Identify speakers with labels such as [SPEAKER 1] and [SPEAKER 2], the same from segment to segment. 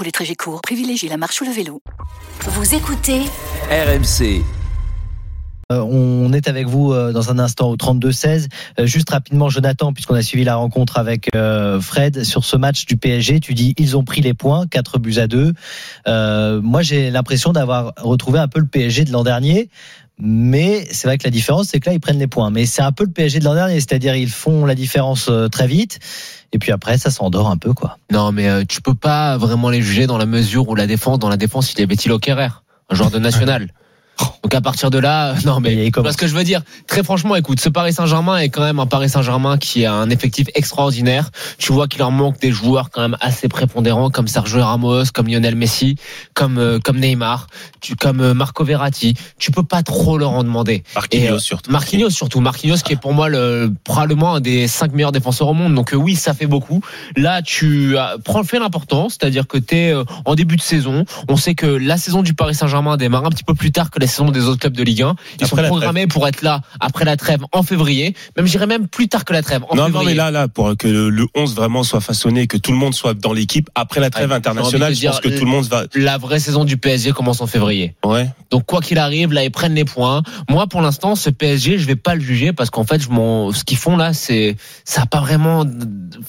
[SPEAKER 1] Pour les trajets courts, privilégiez la marche ou le vélo.
[SPEAKER 2] Vous écoutez
[SPEAKER 3] RMC.
[SPEAKER 4] Euh, on est avec vous euh, dans un instant au 32-16. Euh, juste rapidement, Jonathan, puisqu'on a suivi la rencontre avec euh, Fred sur ce match du PSG, tu dis ils ont pris les points, 4 buts à 2. Euh, moi, j'ai l'impression d'avoir retrouvé un peu le PSG de l'an dernier. Mais c'est vrai que la différence, c'est que là, ils prennent les points. Mais c'est un peu le PSG de l'an dernier, c'est-à-dire ils font la différence euh, très vite. Et puis après, ça s'endort un peu, quoi.
[SPEAKER 5] Non, mais euh, tu peux pas vraiment les juger dans la mesure où la défense, dans la défense, il y avait Thilo Kerrer, un joueur de national. Donc à partir de là, euh, non mais
[SPEAKER 4] Il
[SPEAKER 5] tu
[SPEAKER 4] commence.
[SPEAKER 5] vois ce que je veux dire. Très franchement, écoute, ce Paris Saint-Germain est quand même un Paris Saint-Germain qui a un effectif extraordinaire. Tu vois qu'il leur manque des joueurs quand même assez prépondérants comme Sergio Ramos, comme Lionel Messi, comme euh, comme Neymar, tu, comme euh, Marco Verratti. Tu peux pas trop leur en demander.
[SPEAKER 6] Marquinhos
[SPEAKER 5] Et, euh,
[SPEAKER 6] surtout.
[SPEAKER 5] Marquinhos surtout. Marquinhos qui est pour moi le, probablement un des cinq meilleurs défenseurs au monde. Donc euh, oui, ça fait beaucoup. Là, tu as- prends fais l'important, c'est-à-dire que tu es en début de saison. On sait que la saison du Paris Saint-Germain démarre un petit peu plus tard que la saison des autres clubs de Ligue 1. Ils
[SPEAKER 6] Après
[SPEAKER 5] sont programmés pour être là après la trêve en février. Même j'irais même plus tard que la trêve en
[SPEAKER 6] Non, non,
[SPEAKER 5] février.
[SPEAKER 6] mais là, là, pour que le, le 11 vraiment soit façonné, que tout le monde soit dans l'équipe après la trêve
[SPEAKER 5] Ouais,
[SPEAKER 6] internationale, je pense que tout le monde va.
[SPEAKER 5] La vraie saison du PSG commence en février.
[SPEAKER 6] Ouais.
[SPEAKER 5] Donc quoi qu'il arrive, là ils prennent les points. Moi pour l'instant, ce PSG, je vais pas le juger parce qu'en fait, je m'en, ce qu'ils font là, c'est ça a pas vraiment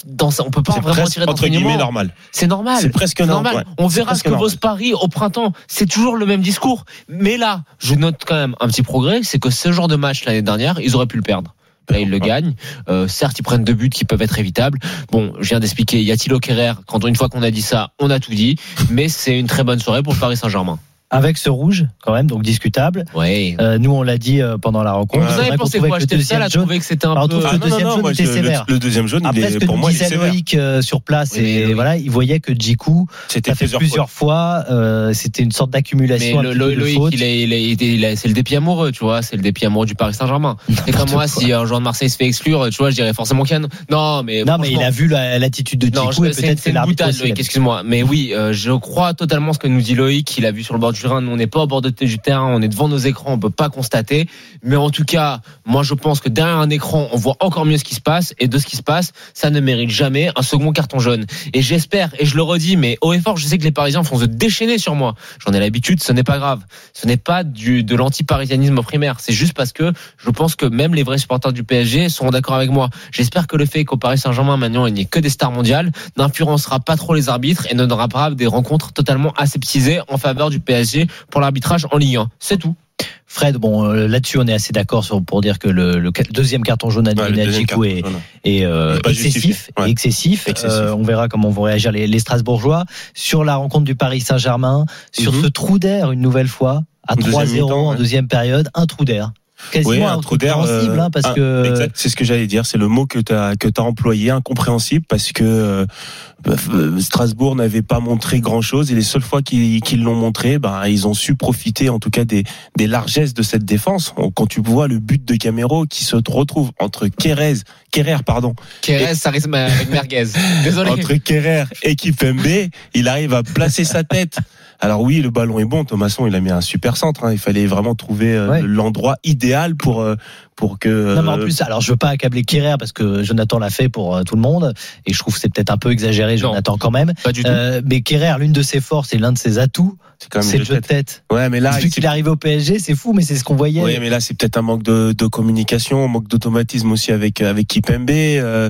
[SPEAKER 5] dans ça, on peut pas vraiment
[SPEAKER 6] presque
[SPEAKER 5] tirer
[SPEAKER 6] entre guillemets normal.
[SPEAKER 5] C'est normal.
[SPEAKER 6] C'est presque normal.
[SPEAKER 5] normal.
[SPEAKER 6] ouais.
[SPEAKER 5] On verra ce que
[SPEAKER 6] normal.
[SPEAKER 5] vaut ce au printemps. C'est toujours le même discours. Mais là, je note quand même un petit progrès, c'est que ce genre de match l'année dernière, ils auraient pu le perdre. Là, ils le gagnent. Euh, certes, ils prennent deux buts qui peuvent être évitables. Bon, je viens d'expliquer. Y a Thilo Kerrer. Quand une fois qu'on a dit ça, on a tout dit. Mais c'est une très bonne soirée pour le Paris Saint-Germain.
[SPEAKER 4] Avec ce rouge, quand même, donc discutable.
[SPEAKER 5] Oui.
[SPEAKER 4] Euh, nous, on l'a dit euh, pendant la rencontre.
[SPEAKER 5] Vous avez pensé quoi
[SPEAKER 4] que le
[SPEAKER 5] J'étais le seul
[SPEAKER 4] deuxième
[SPEAKER 5] à
[SPEAKER 4] jaune-
[SPEAKER 5] trouver que c'était un peu.
[SPEAKER 6] Ah
[SPEAKER 4] le
[SPEAKER 6] non,
[SPEAKER 4] deuxième
[SPEAKER 6] non, non,
[SPEAKER 4] jaune
[SPEAKER 6] moi,
[SPEAKER 4] était
[SPEAKER 6] je-
[SPEAKER 4] sévère.
[SPEAKER 6] le deuxième jaune, il
[SPEAKER 4] ce
[SPEAKER 6] est,
[SPEAKER 4] que
[SPEAKER 6] pour
[SPEAKER 4] nous
[SPEAKER 6] moi, il est sévère.
[SPEAKER 4] Loïc euh, sur place,
[SPEAKER 5] Oui, mais
[SPEAKER 4] et voilà, il voyait que Djikou,
[SPEAKER 6] C'était
[SPEAKER 4] ça fait plusieurs fois, euh, c'était une sorte
[SPEAKER 5] Mais
[SPEAKER 4] d'accumulation
[SPEAKER 5] le-
[SPEAKER 4] de
[SPEAKER 5] Loïc, il il il il c'est le dépit amoureux, tu vois, c'est le dépit amoureux du Paris Saint-Germain. C'est comme moi, si un joueur de Marseille se fait exclure, tu vois, je dirais forcément qu'il y a- Non, mais
[SPEAKER 4] Non, mais il a vu la- l'attitude de
[SPEAKER 5] Non,
[SPEAKER 4] Djikou
[SPEAKER 5] je-
[SPEAKER 4] et
[SPEAKER 5] c'est
[SPEAKER 4] peut-être
[SPEAKER 5] c'est
[SPEAKER 4] l'arbitre
[SPEAKER 5] excuse-moi. Mais oui, je crois totalement ce que nous dit Loïc, qu'il a vu sur le bord du on n'est pas au bord de- du terrain, on est devant nos écrans, on peut pas constater. Mais en tout cas, moi, je pense que derrière un écran, on voit encore mieux ce qui se passe. Et de ce qui se passe, ça ne mérite jamais un second carton jaune. Et j'espère, et je le redis, mais haut et fort, je sais que les Parisiens font se déchaîner sur moi. J'en ai l'habitude, ce n'est pas grave. Ce n'est pas du, de l'anti-parisianisme primaire. C'est juste parce que je pense que même les vrais supporters du PSG seront d'accord avec moi. J'espère que le fait qu'au Paris Saint-Germain, maintenant, il n'y ait que des stars mondiales, n'influencera pas trop les arbitres et ne donnera pas des rencontres totalement aseptisées en faveur du PSG pour l'arbitrage en Ligue 1. C'est tout.
[SPEAKER 4] Fred, bon, euh, là-dessus, on est assez d'accord pour dire que le, deuxième carton jaune à
[SPEAKER 6] Ouais,
[SPEAKER 4] Djikou
[SPEAKER 6] carton
[SPEAKER 4] est, euh, excessif,
[SPEAKER 6] ouais.
[SPEAKER 4] excessif.
[SPEAKER 6] Excessif.
[SPEAKER 4] Euh, on verra comment vont réagir les, les Strasbourgeois sur la rencontre du Paris Saint-Germain, sur
[SPEAKER 6] Mhm.
[SPEAKER 4] ce trou d'air une nouvelle fois à
[SPEAKER 6] Deuxième
[SPEAKER 4] 3-0
[SPEAKER 6] mi-temps,
[SPEAKER 4] en
[SPEAKER 6] ouais.
[SPEAKER 4] deuxième période, un trou d'air. Quasiment
[SPEAKER 6] Oui, un trou d'air.
[SPEAKER 4] incompréhensible,
[SPEAKER 6] euh,
[SPEAKER 4] hein, parce
[SPEAKER 6] ah,
[SPEAKER 4] que
[SPEAKER 6] Exact, c'est ce que j'allais dire. C'est le mot que tu as que as employé, incompréhensible, parce que euh, euh, Strasbourg n'avait pas montré grand chose et les seules fois qu'ils qu'ils l'ont montré, ben ils ont su profiter en tout cas des, des largesses de cette défense. Quand tu vois le but de Camero qui se retrouve entre Kerez, Kerrer pardon,
[SPEAKER 5] Kerez, ça risque avec merguez. Désolé.
[SPEAKER 6] entre Kerrer et Kipembe, il arrive à placer sa tête. Alors oui, le ballon est bon. Thomasson, il a mis un super centre. hein. Il fallait vraiment trouver euh,
[SPEAKER 4] Ouais.
[SPEAKER 6] l'endroit idéal pour euh, pour que.
[SPEAKER 4] Non, mais en
[SPEAKER 6] euh,
[SPEAKER 4] plus, alors je veux pas accabler Kerrer parce que Jonathan l'a fait pour euh, tout le monde et je trouve que c'est peut-être un peu exagéré,
[SPEAKER 5] Non.
[SPEAKER 4] Jonathan quand même.
[SPEAKER 5] Pas du tout.
[SPEAKER 4] Euh, mais Kerrer, l'une de ses forces et l'un de ses atouts,
[SPEAKER 6] c'est
[SPEAKER 4] le jeu de tête.
[SPEAKER 6] Ouais, mais là,
[SPEAKER 4] Depuis
[SPEAKER 6] il
[SPEAKER 4] qu'il est arrivé au PSG, c'est fou, mais c'est ce qu'on voyait.
[SPEAKER 6] Oui, mais là c'est peut-être un manque de, de communication, un manque d'automatisme aussi avec avec Kipembe, euh,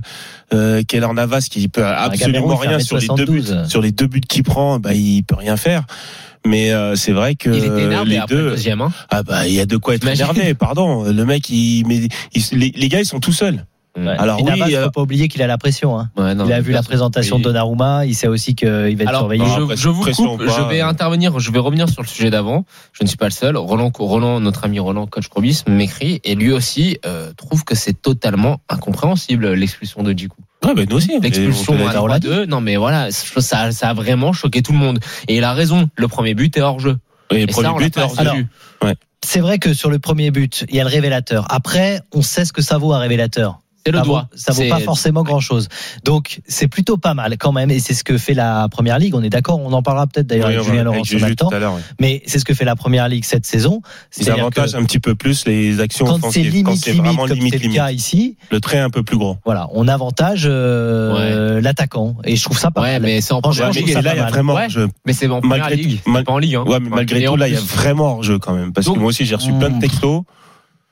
[SPEAKER 6] euh, Keller Navas qui peut absolument
[SPEAKER 4] il fait
[SPEAKER 6] rien sur les deux buts,
[SPEAKER 4] 1m72.
[SPEAKER 6] sur les deux buts qu'il prend, bah il peut rien faire. Mais euh, c'est vrai que
[SPEAKER 5] il était énervé
[SPEAKER 6] les
[SPEAKER 5] après le
[SPEAKER 6] deux,
[SPEAKER 5] deuxième. Hein.
[SPEAKER 6] ah bah il y a de quoi être énervé. Pardon, le mec, il, mais il- les, les gars ils sont tout seuls.
[SPEAKER 4] Ouais.
[SPEAKER 6] Alors
[SPEAKER 4] Navas,
[SPEAKER 6] oui,
[SPEAKER 4] faut
[SPEAKER 6] euh,
[SPEAKER 4] pas oublier qu'il a la pression. Hein.
[SPEAKER 5] Ouais, non,
[SPEAKER 4] il a vu la présentation de
[SPEAKER 5] et-
[SPEAKER 4] Donnarumma, il sait aussi qu'il va être
[SPEAKER 5] Alors,
[SPEAKER 4] surveillé.
[SPEAKER 6] Non,
[SPEAKER 5] je, je vous coupe, je vais
[SPEAKER 6] euh.
[SPEAKER 5] intervenir, je vais revenir sur le sujet d'avant. Je ne suis pas le seul. Roland, Roland notre ami Roland, coach Probis, m'écrit et lui aussi euh, trouve que c'est totalement incompréhensible l'expulsion de Djikou.
[SPEAKER 6] Ouais, ben nous aussi.
[SPEAKER 5] L'expulsion
[SPEAKER 6] Et on
[SPEAKER 5] à
[SPEAKER 6] peut-
[SPEAKER 4] on l'a
[SPEAKER 5] 3-2, non mais voilà, ça, ça a vraiment choqué tout le monde. Et il a raison, le premier but est hors jeu.
[SPEAKER 6] Et le
[SPEAKER 5] Et
[SPEAKER 6] premier
[SPEAKER 5] ça,
[SPEAKER 6] but,
[SPEAKER 5] assez
[SPEAKER 4] Alors,
[SPEAKER 5] vu.
[SPEAKER 4] C'est vrai que sur le premier but, il y a le révélateur. Après, on sait ce que ça vaut un révélateur.
[SPEAKER 5] C'est le
[SPEAKER 4] ça
[SPEAKER 5] doigt.
[SPEAKER 4] Vaut, ça vaut pas forcément grand chose. Donc, c'est plutôt pas mal quand même. Et c'est ce que fait la première ligue. On est d'accord. On en parlera peut-être d'ailleurs
[SPEAKER 6] Oui,
[SPEAKER 4] avec Julien Laurent
[SPEAKER 6] tout à l'heure.
[SPEAKER 4] Mais c'est ce que fait la première ligue cette saison.
[SPEAKER 6] Ils avantagent un petit peu plus les actions
[SPEAKER 4] quand c'est
[SPEAKER 6] offensives.
[SPEAKER 4] limite,
[SPEAKER 6] Quand c'est
[SPEAKER 4] limite,
[SPEAKER 6] vraiment
[SPEAKER 4] comme
[SPEAKER 6] limite,
[SPEAKER 4] le
[SPEAKER 6] limite.
[SPEAKER 4] cas ici,
[SPEAKER 6] Le trait est un peu plus gros.
[SPEAKER 4] voilà, on avantage euh, l'attaquant. Et je trouve ça pas
[SPEAKER 5] Ouais,
[SPEAKER 4] mal.
[SPEAKER 5] mais c'est en première ligue.
[SPEAKER 6] là, il y a vraiment
[SPEAKER 5] Ouais.
[SPEAKER 6] hors-jeu.
[SPEAKER 5] Mais c'est en première
[SPEAKER 6] Malgré
[SPEAKER 5] ligue, pas en ligue.
[SPEAKER 6] Ouais, mais malgré tout, là, il y a vraiment hors-jeu quand même. Parce que moi aussi, j'ai reçu plein de textos.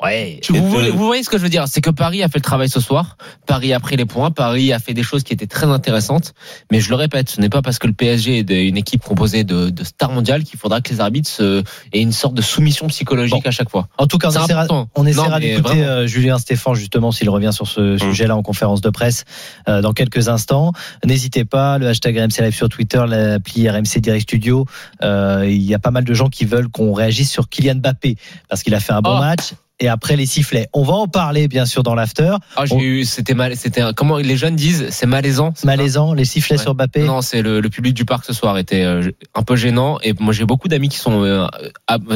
[SPEAKER 4] Ouais.
[SPEAKER 5] Vous, voyez, vous voyez ce que je veux dire? C'est que Paris a fait le travail ce soir. Paris a pris les points. Paris a fait des choses qui étaient très intéressantes. Mais je le répète, ce n'est pas parce que le PSG est de- une équipe composée de, de stars mondiales qu'il faudra que les arbitres se, aient une sorte de soumission psychologique à chaque fois.
[SPEAKER 4] En tout cas, on essaiera, on essaiera d'écouter euh, Julien Stéphane justement s'il revient sur ce
[SPEAKER 6] Mm.
[SPEAKER 4] sujet-là en conférence de presse euh, dans quelques instants. N'hésitez pas, le hashtag RMC Live sur Twitter, l'appli RMC Direct Studio. Euh, il y a pas mal de gens qui veulent qu'on réagisse sur Kylian Mbappé parce qu'il a fait un bon
[SPEAKER 5] Oh.
[SPEAKER 4] match. Et après les sifflets, on va en parler bien sûr dans l'after.
[SPEAKER 5] Ah, j'ai
[SPEAKER 4] On-
[SPEAKER 5] eu, c'était mal, c'était comment les jeunes disent, c'est malaisant.
[SPEAKER 4] Malaisant, les sifflets
[SPEAKER 5] Ouais.
[SPEAKER 4] sur Mbappé.
[SPEAKER 5] Non, c'est le, le public du parc ce soir était euh, un peu gênant et moi j'ai beaucoup d'amis qui sont euh,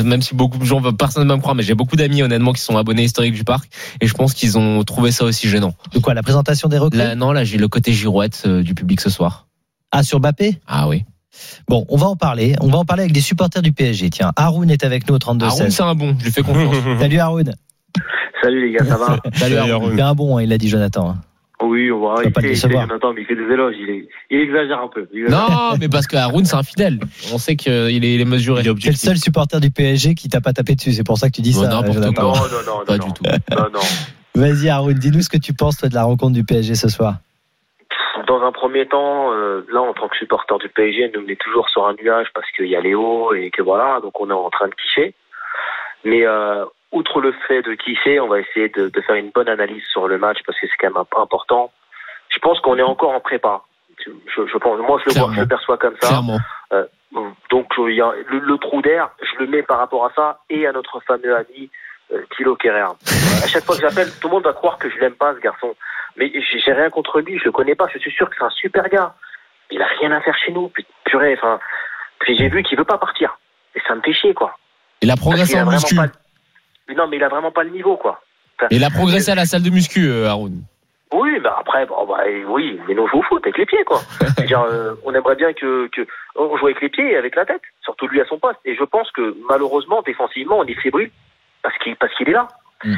[SPEAKER 5] même si beaucoup de gens personne ne va me croire mais j'ai beaucoup d'amis honnêtement qui sont abonnés historiques du parc et je pense qu'ils ont trouvé ça aussi gênant.
[SPEAKER 4] De quoi La présentation des recrues?
[SPEAKER 5] Non, là j'ai le côté girouette euh, du public ce soir.
[SPEAKER 4] Ah sur Mbappé?
[SPEAKER 5] Ah oui.
[SPEAKER 4] Bon, on va en parler. On va en parler avec des supporters du PSG. Tiens, Haroun est avec nous au 32
[SPEAKER 5] Haroun
[SPEAKER 4] 16.
[SPEAKER 5] c'est un bon, je lui fais confiance.
[SPEAKER 4] Salut Haroun.
[SPEAKER 7] Salut les gars, ça va
[SPEAKER 5] Salut Haroun.
[SPEAKER 4] C'est un bon, hein, il a dit Jonathan. hein.
[SPEAKER 7] Oui, on va
[SPEAKER 4] Ça va pas le
[SPEAKER 7] il. Jonathan, mais il fait des éloges, il, est, il exagère un peu. Exagère.
[SPEAKER 5] Non, mais parce que Haroun c'est un fidèle. On sait qu'il est, il est mesuré.
[SPEAKER 6] Il est
[SPEAKER 4] C'est le seul supporter du PSG qui t'a pas tapé dessus. C'est pour ça que tu dis
[SPEAKER 5] Bon,
[SPEAKER 4] ça, Jonathan.
[SPEAKER 7] Non,
[SPEAKER 5] quoi.
[SPEAKER 7] non, non,
[SPEAKER 5] Pas
[SPEAKER 7] non,
[SPEAKER 5] du
[SPEAKER 7] non.
[SPEAKER 5] tout.
[SPEAKER 7] Non, non.
[SPEAKER 4] Vas-y, Haroun, dis-nous ce que tu penses toi, de la rencontre du PSG ce soir.
[SPEAKER 7] Dans un premier temps, euh, là, en tant que supporter du PSG, nous, on est toujours sur un nuage parce qu'il y a Léo et que voilà, donc on est en train de kiffer. Mais euh, outre le fait de kiffer, on va essayer de, de faire une bonne analyse sur le match parce que c'est quand même important. Je pense qu'on est encore en prépa. Je, je pense, moi, je le, vois, je le perçois comme ça. Donc euh, il y a le, le trou d'air, je le mets par rapport à ça et à notre fameux ami euh, Thilo Kerrer. à chaque fois que j'appelle, tout le monde va croire que je l'aime pas ce garçon, mais j'ai rien contre lui, je le connais pas, je suis sûr que c'est un super gars. Il a rien à faire chez nous, Pu- purée. Enfin, puis j'ai vu qu'il veut pas partir et ça me fait chier quoi.
[SPEAKER 5] Il a progressé en muscu.
[SPEAKER 7] pas Non mais il a vraiment pas le niveau quoi.
[SPEAKER 5] Il a progressé à la salle de muscu, euh, Haroun.
[SPEAKER 7] Oui, mais après, bon, bah, oui, mais nous on joue au foot avec les pieds, quoi. Dire, euh, on aimerait bien que, que on joue avec les pieds et avec la tête, surtout lui à son poste. Et je pense que malheureusement, défensivement, on est fébrile parce qu'il parce qu'il est là.
[SPEAKER 5] Mm.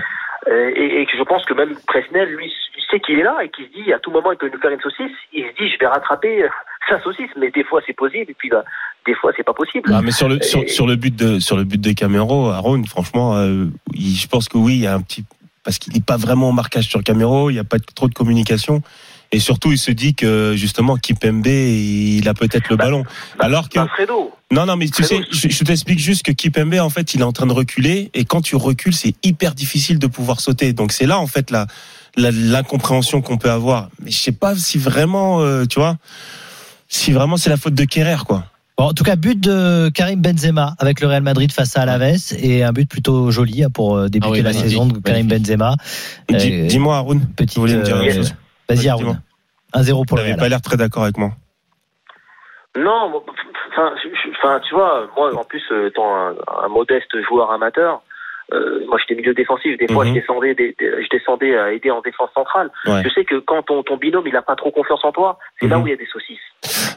[SPEAKER 7] Euh, et, je pense que même Presnel, lui, il sait qu'il est là et qu'il se dit à tout moment il peut nous faire une saucisse. Il se dit je vais rattraper euh, sa saucisse, mais des fois c'est possible et puis bah, des fois c'est pas possible.
[SPEAKER 6] Ah, mais sur le sur,
[SPEAKER 7] Et-
[SPEAKER 6] sur le but de sur le but de Camero, Aaron, franchement, euh, il- je pense que oui, il y a un petit parce qu'il n'est pas vraiment au marquage sur Camero, il n'y a pas trop de communication. Et surtout, il se dit que justement, Kipembe, il a peut-être le
[SPEAKER 7] Bah,
[SPEAKER 6] ballon. Alors que
[SPEAKER 7] Bah, Fredo,
[SPEAKER 6] non, non, mais tu sais, je, je t'explique juste que Kipembe, en fait, il est en train de reculer, et quand tu recules, c'est hyper difficile de pouvoir sauter. Donc c'est là, en fait, la l'incompréhension qu'on peut avoir. Mais je sais pas si vraiment, euh, tu vois, si vraiment c'est la faute de Kerrer, quoi.
[SPEAKER 4] Bon, en tout cas, but de Karim Benzema avec le Real Madrid face à Alaves et un but plutôt joli hein, pour euh, débuter
[SPEAKER 5] Ah oui,
[SPEAKER 4] la
[SPEAKER 5] magnifique,
[SPEAKER 4] saison de Karim. Benzema. Euh,
[SPEAKER 6] Dis-moi, Haroun,
[SPEAKER 4] Petite.
[SPEAKER 6] tu voulais me dire
[SPEAKER 4] euh,
[SPEAKER 6] une chose?
[SPEAKER 4] Vas-y,
[SPEAKER 6] dis-moi.
[SPEAKER 4] 1-0 pour le
[SPEAKER 6] Tu n'avais
[SPEAKER 4] Real.
[SPEAKER 6] pas l'air très d'accord avec moi.
[SPEAKER 7] Non, enfin, tu vois, moi, en plus, euh, étant un, un modeste joueur amateur, euh, moi, j'étais milieu défensif. Des fois,
[SPEAKER 6] Mhm.
[SPEAKER 7] je descendais, des- des- je descendais à aider en défense centrale.
[SPEAKER 6] Ouais.
[SPEAKER 7] Je sais que quand ton, ton binôme, il a pas trop confiance en toi, c'est là
[SPEAKER 6] Mhm.
[SPEAKER 7] où il y a des saucisses.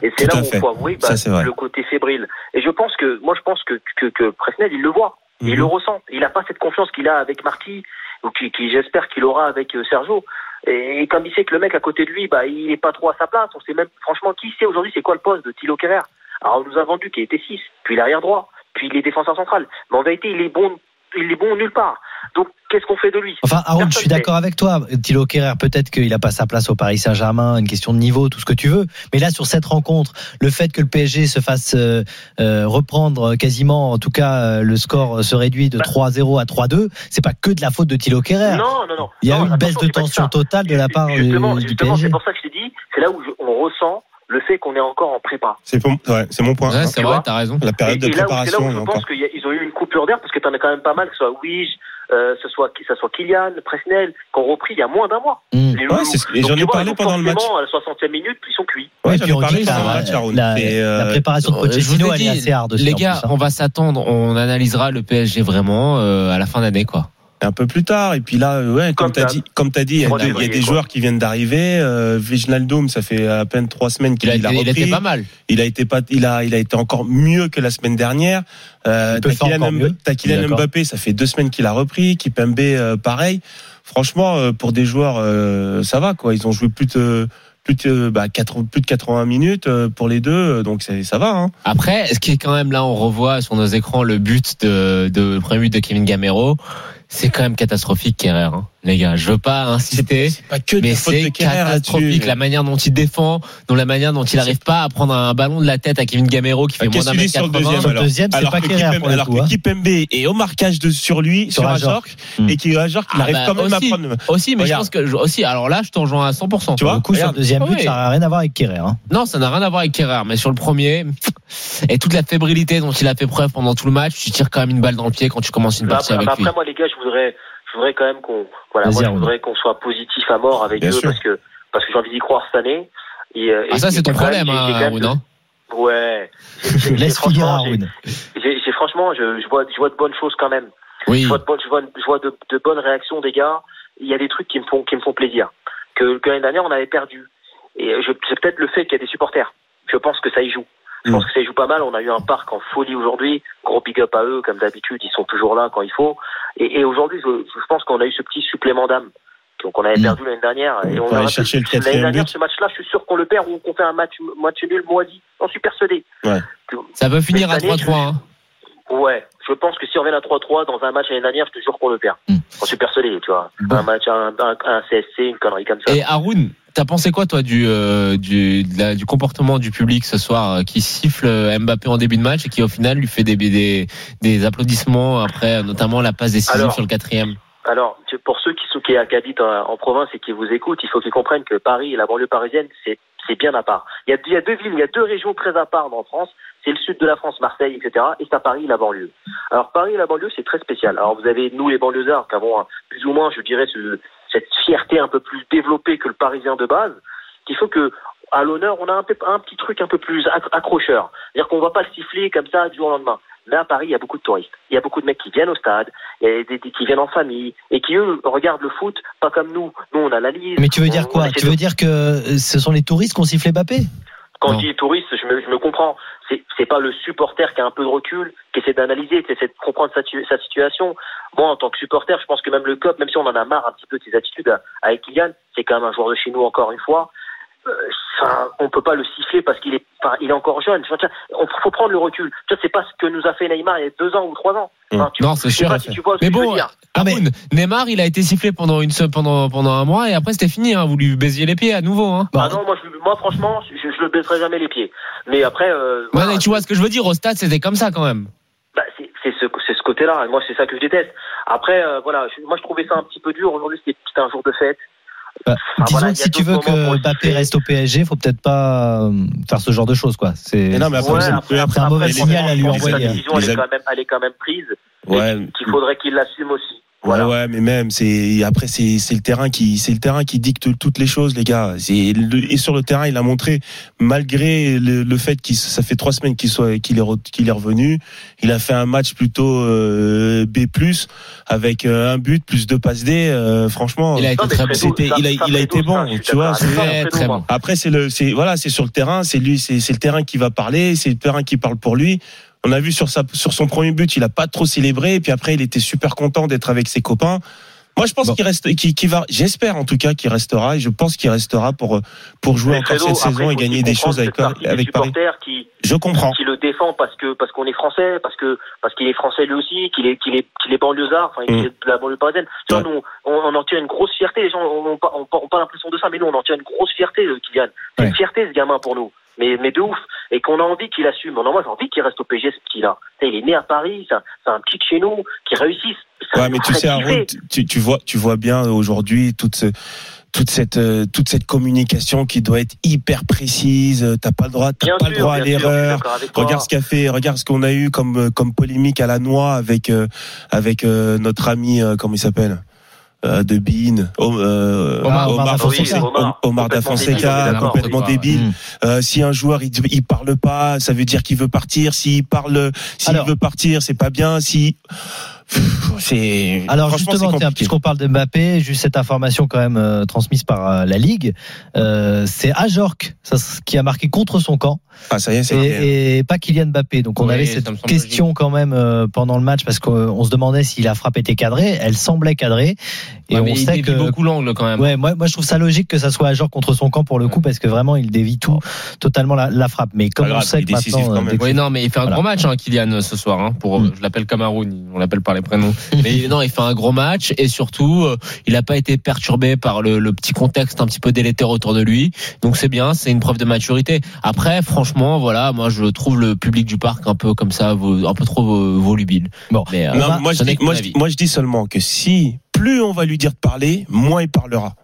[SPEAKER 7] Et c'est là où
[SPEAKER 6] fait.
[SPEAKER 7] il faut avouer bah,
[SPEAKER 6] Ça,
[SPEAKER 7] le côté fébrile. Et je pense que, moi, je pense que que, que Presnel, il le voit, il
[SPEAKER 6] Mhm.
[SPEAKER 7] le ressent. Il a pas cette confiance qu'il a avec Marty ou qui, qui j'espère qu'il aura avec euh, Sergio. Et, comme il sait que le mec à côté de lui, bah, il est pas trop à sa place. On sait même, franchement, qui sait aujourd'hui c'est quoi le poste de Thilo Kerrer Alors, on nous a vendu qu'il était 6, puis l'arrière droit, puis il est défenseur central. Mais en vérité, il est bon, il est bon nulle part. Donc, qu'est-ce qu'on fait de lui?
[SPEAKER 4] Enfin, Aaron, je suis d'accord avec toi. Thilo Kerrer, peut-être qu'il a pas sa place au Paris Saint-Germain, une question de niveau, tout ce que tu veux. Mais là, sur cette rencontre, le fait que le PSG se fasse euh, euh, reprendre quasiment, en tout cas, euh, le score se réduit de
[SPEAKER 7] Bah.
[SPEAKER 4] 3-0 à 3-2, c'est pas que de la faute de Thilo Kerrer.
[SPEAKER 7] Non, non, non.
[SPEAKER 4] Il y a
[SPEAKER 7] Non,
[SPEAKER 4] eu une baisse de tension totale de la part du,
[SPEAKER 7] Justement,
[SPEAKER 4] du
[SPEAKER 7] justement,
[SPEAKER 4] PSG.
[SPEAKER 7] c'est pour ça que je t'ai dit, c'est là où je- on ressent le fait qu'on est encore en prépa.
[SPEAKER 6] C'est pour- ouais, c'est mon point.
[SPEAKER 5] Ouais, c'est
[SPEAKER 7] tu
[SPEAKER 5] vrai, t'as raison.
[SPEAKER 6] La période
[SPEAKER 7] et,
[SPEAKER 6] de
[SPEAKER 7] et là où, c'est là
[SPEAKER 6] préparation,
[SPEAKER 7] où je pense qu'ils ont eu une coupure d'air parce que t'en as quand même pas mal, que ce soit Wige, euh, ce soit, que ce soit Kylian, Presnel, qui ont repris il y a moins d'un mois.
[SPEAKER 4] Mmh.
[SPEAKER 7] Les
[SPEAKER 6] Ouais, c'est et j'en ai parlé pendant le match.
[SPEAKER 7] À la 60e minute, ils sont cuits.
[SPEAKER 6] Ouais,
[SPEAKER 4] puis on
[SPEAKER 6] parlé
[SPEAKER 4] dit la,
[SPEAKER 6] match, Aaron.
[SPEAKER 4] la-
[SPEAKER 6] C'est, euh,
[SPEAKER 4] la préparation de
[SPEAKER 5] je vous
[SPEAKER 4] Pochettino,
[SPEAKER 5] ai
[SPEAKER 4] elle est
[SPEAKER 5] dit,
[SPEAKER 4] assez hard.
[SPEAKER 5] Les gars,
[SPEAKER 4] hein.
[SPEAKER 5] on va s'attendre, on analysera le PSG vraiment euh, à la fin d'année, quoi.
[SPEAKER 6] Un peu plus tard. Et puis là, euh, ouais, comme t'as
[SPEAKER 7] d'hab.
[SPEAKER 6] dit, comme t'as dit, il y a,
[SPEAKER 7] Trois
[SPEAKER 6] des- il y a des
[SPEAKER 7] quoi.
[SPEAKER 6] joueurs qui viennent d'arriver. Euh, Wijnaldum, ça fait à peine trois semaines
[SPEAKER 5] Il
[SPEAKER 6] qu'il
[SPEAKER 5] a,
[SPEAKER 6] a,
[SPEAKER 5] été, il
[SPEAKER 6] repris.
[SPEAKER 5] était pas mal.
[SPEAKER 6] Il a été pas, il a, il a été encore mieux que la semaine dernière. Euh, t'as Kylian. Mbappé, ça fait deux semaines qu'il a repris. Kipembe, euh, pareil. Franchement, euh, pour des joueurs, euh, ça va quoi. Ils ont joué plus de plus de bah, 80 plus de 80 minutes euh, pour les deux, euh, donc c'est- ça va. Hein.
[SPEAKER 5] Après, ce qui est quand même là, on revoit sur nos écrans le but de, de le premier but de Kevin Gamero? C'est quand même catastrophique, Kerrer, hein, les gars. Je veux pas insister.
[SPEAKER 6] C'est pas que
[SPEAKER 5] Mais c'est catastrophique la manière dont il défend, dont la manière dont il n'arrive pas à prendre un ballon de la tête à Kevin Gamero qui fait
[SPEAKER 6] Bah,
[SPEAKER 5] moins d'un mètre
[SPEAKER 6] sur le
[SPEAKER 5] 80.
[SPEAKER 6] deuxième
[SPEAKER 4] le
[SPEAKER 6] alors
[SPEAKER 4] deuxième, c'est
[SPEAKER 6] alors
[SPEAKER 4] pas
[SPEAKER 6] que
[SPEAKER 4] pour
[SPEAKER 6] alors
[SPEAKER 4] coup,
[SPEAKER 6] que
[SPEAKER 4] hein.
[SPEAKER 6] Kipembe est au marquage de, sur lui,
[SPEAKER 4] Sur
[SPEAKER 6] sur
[SPEAKER 4] Ajorc. Hmm.
[SPEAKER 6] et qui Ajorc, il
[SPEAKER 5] Ah
[SPEAKER 6] arrive
[SPEAKER 5] bah,
[SPEAKER 6] quand même à prendre.
[SPEAKER 5] Aussi, mais
[SPEAKER 6] Regarde.
[SPEAKER 5] je pense que aussi. Alors là, je t'en rejoins à 100%.
[SPEAKER 6] Tu vois,
[SPEAKER 4] le coup, sur le deuxième but,
[SPEAKER 5] Oui.
[SPEAKER 4] ça n'a rien à voir avec Kerrer. Hein.
[SPEAKER 5] Non, ça n'a rien à voir avec Kerrer, mais sur le premier, et toute la fébrilité dont il a fait preuve pendant tout le match, tu tires quand même une balle dans le pied quand tu commences une
[SPEAKER 7] Bah,
[SPEAKER 5] partie
[SPEAKER 7] après,
[SPEAKER 5] avec lui.
[SPEAKER 7] après, moi, les gars, je voudrais, je voudrais quand même qu'on, voilà, moi, je voudrais qu'on soit positif à mort avec
[SPEAKER 6] Bien
[SPEAKER 7] eux
[SPEAKER 6] sûr.
[SPEAKER 7] parce que, parce que j'ai envie d'y croire cette année. Et, euh,
[SPEAKER 5] Ah,
[SPEAKER 7] et-
[SPEAKER 5] ça, c'est ton problème,
[SPEAKER 7] j'ai
[SPEAKER 5] hein.
[SPEAKER 7] Ouais.
[SPEAKER 4] Laisse
[SPEAKER 7] franchement, j'ai-
[SPEAKER 4] Haroun.
[SPEAKER 7] franchement, je, je vois, je vois de bonnes choses quand même.
[SPEAKER 5] Oui.
[SPEAKER 7] Je vois, de bonnes, je vois, je vois de, de bonnes réactions des gars. Il y a des trucs qui me font, qui me font plaisir. Que, que l'année dernière, on avait perdu. Et je, c'est peut-être le fait qu'il y a des supporters. Je pense que ça y joue. Je
[SPEAKER 6] Mm.
[SPEAKER 7] pense que ça y joue pas mal. On a eu un parc en folie aujourd'hui. Gros big up à eux, comme d'habitude. Ils sont toujours là quand il faut. Et, et aujourd'hui, je, je pense qu'on a eu ce petit supplément d'âme qu'on avait
[SPEAKER 4] Mm.
[SPEAKER 7] perdu l'année dernière. Et
[SPEAKER 6] On
[SPEAKER 7] on
[SPEAKER 6] va aller
[SPEAKER 7] aura
[SPEAKER 6] chercher le
[SPEAKER 7] L'année dernière,
[SPEAKER 6] but.
[SPEAKER 7] ce match-là, je suis sûr qu'on le perd ou qu'on fait un match, match nul moisi. J'en suis persuadé.
[SPEAKER 6] Ouais.
[SPEAKER 5] Ça peut finir à
[SPEAKER 7] cette année,
[SPEAKER 5] 3-3. hein.
[SPEAKER 7] Ouais, je pense que si on revient à 3-3 dans un match l'année dernière, je te jure qu'on le perd.
[SPEAKER 4] Mm.
[SPEAKER 7] J'en suis persuadé, tu vois.
[SPEAKER 4] Bon.
[SPEAKER 7] Un match, un, un, un CSC, une connerie comme ça.
[SPEAKER 5] Et Haroun, t'as pensé quoi, toi, du, euh, du, la- du comportement du public ce soir euh, qui siffle euh, Mbappé en début de match et qui, au final, lui fait des, des, des applaudissements après, notamment la passe décisive
[SPEAKER 7] Alors,
[SPEAKER 5] sur le quatrième?
[SPEAKER 7] Alors, pour ceux qui sont qui, qui habitent en, en province et qui vous écoutent, il faut qu'ils comprennent que Paris et la banlieue parisienne, c'est c'est bien à part. Il y, a, il y a deux villes, il y a deux régions très à part en France. C'est le sud de la France, Marseille, etc. Et c'est à Paris, la banlieue. Alors Paris la banlieue, c'est très spécial. Alors vous avez nous les banlieusards qui avons un- plus ou moins, je dirais, ce- cette fierté un peu plus développée que le Parisien de base, qu'il faut que à l'honneur, on a un, peu, un petit truc un peu plus acc- accrocheur. C'est-à-dire qu'on va pas le siffler comme ça du jour au lendemain. Mais à Paris, il y a beaucoup de touristes. Il y a beaucoup de mecs qui viennent au stade, des, des- qui viennent en famille et qui eux regardent le foot pas comme nous. Nous, on a la lise.
[SPEAKER 4] Mais tu veux
[SPEAKER 7] on-
[SPEAKER 4] dire quoi Tu
[SPEAKER 7] de-
[SPEAKER 4] veux dire que euh, ce sont les touristes qui ont sifflé Mbappé?
[SPEAKER 7] Quand
[SPEAKER 5] Non.
[SPEAKER 7] je dis touriste, je me, je me C'est, pas le supporter qui a un peu de recul, qui essaie d'analyser, qui essaie de comprendre sa, tu- sa situation. Moi, en tant que supporter, je pense que même le COP, même si on en a marre un petit peu de ses attitudes avec Kylian, c'est quand même un joueur de chez nous encore une fois. Euh, ça, on peut pas le siffler parce qu'il est, enfin, il est encore jeune. Enfin, tiens, on faut prendre le recul. Vois, c'est pas ce que nous a fait Neymar il y a deux ans ou trois ans. Enfin, tu-
[SPEAKER 5] Non, c'est sûr.
[SPEAKER 7] pas si tu vois ce
[SPEAKER 5] Mais bon.
[SPEAKER 4] Ah, mais-
[SPEAKER 5] Haroun, Neymar, il a été sifflé pendant une pendant pendant un mois et après c'était fini. Hein, vous lui baisiez les pieds à nouveau. Hein.
[SPEAKER 7] Ah non, moi, je, moi franchement, je, je le baisserai jamais les pieds. Mais après, euh,
[SPEAKER 5] Ouais,
[SPEAKER 7] voilà.
[SPEAKER 5] mais tu vois ce que je veux dire au stade, c'était comme ça quand même.
[SPEAKER 7] Bah, c'est ce, c'est ce côté-là. Moi, c'est ça que je déteste. Après, euh, voilà, je- moi, je trouvais ça un petit peu dur. Aujourd'hui, c'était un jour de fête.
[SPEAKER 4] Bah,
[SPEAKER 7] Ah,
[SPEAKER 4] disons
[SPEAKER 7] voilà,
[SPEAKER 4] que
[SPEAKER 7] il
[SPEAKER 4] si tu veux que Mbappé reste au PSG, faut peut-être pas euh, faire ce genre de choses, quoi. C'est
[SPEAKER 6] Mais non, mais après,
[SPEAKER 7] Ouais,
[SPEAKER 6] vous-
[SPEAKER 7] après,
[SPEAKER 4] après un mauvais
[SPEAKER 7] après,
[SPEAKER 4] signal à lui envoyer.
[SPEAKER 7] Sa décision, elle, est quand même, elle est quand même prise.
[SPEAKER 6] Ouais.
[SPEAKER 7] Qu'il faudrait qu'il l'assume aussi.
[SPEAKER 6] Ouais,
[SPEAKER 7] Voilà.
[SPEAKER 6] ouais, mais même c'est après c'est c'est le terrain qui c'est le terrain qui dicte toutes les choses, les gars. C'est et sur le terrain, il a montré malgré le, le fait qu'il ça fait trois semaines qu'il soit qu'il est re- qu'il est revenu, il a fait un match plutôt euh, B+ avec euh, un but plus deux passes D. euh, franchement,
[SPEAKER 5] Il a été très bon.
[SPEAKER 6] Il a- il a été bon, tu vois,
[SPEAKER 5] très, très bon.
[SPEAKER 6] Après c'est le c'est voilà c'est sur le terrain c'est lui c'est c'est le terrain qui va parler c'est le terrain qui parle pour lui on a vu sur sa sur son premier but il a pas trop célébré et puis après il était super content d'être avec ses copains Moi, je pense
[SPEAKER 4] Bon.
[SPEAKER 6] qu'il reste, qu'il qu'il va, j'espère en tout cas qu'il restera et je pense qu'il restera pour pour jouer
[SPEAKER 7] Mais
[SPEAKER 6] encore
[SPEAKER 7] Fredo,
[SPEAKER 6] cette
[SPEAKER 7] après,
[SPEAKER 6] saison et gagner des choses avec
[SPEAKER 7] des
[SPEAKER 6] avec Paris.
[SPEAKER 7] qui,
[SPEAKER 6] Je comprends.
[SPEAKER 7] qui le défend parce que parce qu'on est français, parce que parce qu'il est français lui aussi, qu'il est qu'il est qu'il est banlieusard, enfin qu'il
[SPEAKER 6] Mm.
[SPEAKER 7] est de la banlieue parisienne. Tu vois, nous, on, on en tire une grosse fierté. Les gens ont pas, ont pas, l'impression de ça, mais nous, on en tire une grosse fierté de Kylian. C'est
[SPEAKER 4] Ouais.
[SPEAKER 7] une fierté ce gamin pour nous. Mais, mais de ouf. Et qu'on a envie qu'il assume. Non, moi, j'ai envie qu'il reste au PSG, ce petit-là. Tu sais, Il est né à Paris, c'est un, petit de chez nous, qui réussisse.
[SPEAKER 6] Ouais, mais tu sais, tu, tu vois, tu vois bien aujourd'hui toute ce, toute cette euh, toute cette communication qui doit être hyper précise. euh, T'as pas le droit, t'as pas le droit à l'erreur. Regarde ce qu'a fait, regarde ce qu'on a eu comme euh, comme polémique à la noix avec euh, avec euh, notre ami euh, comment il s'appelle? De Bean, euh,
[SPEAKER 4] Omar-
[SPEAKER 6] Omar,
[SPEAKER 4] Omar
[SPEAKER 6] Da Fonseca,
[SPEAKER 7] Fonseca.
[SPEAKER 6] Omar, Omar Da
[SPEAKER 7] Complètement
[SPEAKER 6] Fonseca,
[SPEAKER 7] débile.
[SPEAKER 4] Mm.
[SPEAKER 6] Euh, si un joueur il, il parle pas, ça veut dire qu'il veut partir. S'il parle, s'il veut partir, c'est pas bien. Si c'est
[SPEAKER 4] Alors justement, puisqu'on parle de Mbappé, juste cette information quand même euh, transmise par euh, la Ligue, euh, c'est Ajorc ça, qui a marqué contre son camp
[SPEAKER 6] Ah ça y est, c'est clair.
[SPEAKER 4] et, et pas Kylian Mbappé. Donc on
[SPEAKER 5] Oui,
[SPEAKER 4] avait cette question quand même euh, pendant le match parce qu'on se demandait si la frappe était cadrée. Elle semblait cadrée et
[SPEAKER 5] Ouais,
[SPEAKER 4] on
[SPEAKER 5] il
[SPEAKER 4] sait
[SPEAKER 5] dévie
[SPEAKER 4] que
[SPEAKER 5] beaucoup l'angle quand même.
[SPEAKER 4] Ouais, moi, moi je trouve ça logique que ça soit Ajorc contre son camp pour le coup parce que vraiment il dévie tout totalement la, la frappe. Mais comme
[SPEAKER 6] Pas
[SPEAKER 4] on
[SPEAKER 6] grave,
[SPEAKER 4] sait
[SPEAKER 6] il est
[SPEAKER 4] que
[SPEAKER 6] décisif
[SPEAKER 4] maintenant,
[SPEAKER 6] quand même.
[SPEAKER 4] dès-
[SPEAKER 5] Oui, non, mais il fait un
[SPEAKER 4] Voilà.
[SPEAKER 5] gros match, hein, Kylian, ce soir. Hein, pour,
[SPEAKER 4] Mm.
[SPEAKER 5] Je l'appelle Cameroun, on l'appelle par les prénoms. mais non, il fait un gros match et surtout, euh, il n'a pas été perturbé par le, le petit contexte un petit peu délétère autour de lui. Donc c'est bien, c'est une preuve de maturité. Après, franchement, voilà, moi je trouve le public du parc un peu comme ça, un peu trop euh, volubile.
[SPEAKER 4] Bon.
[SPEAKER 5] mais euh,
[SPEAKER 6] Non, moi, je dis, je, moi, je dis seulement que si plus on va lui dire de parler, moins il parlera.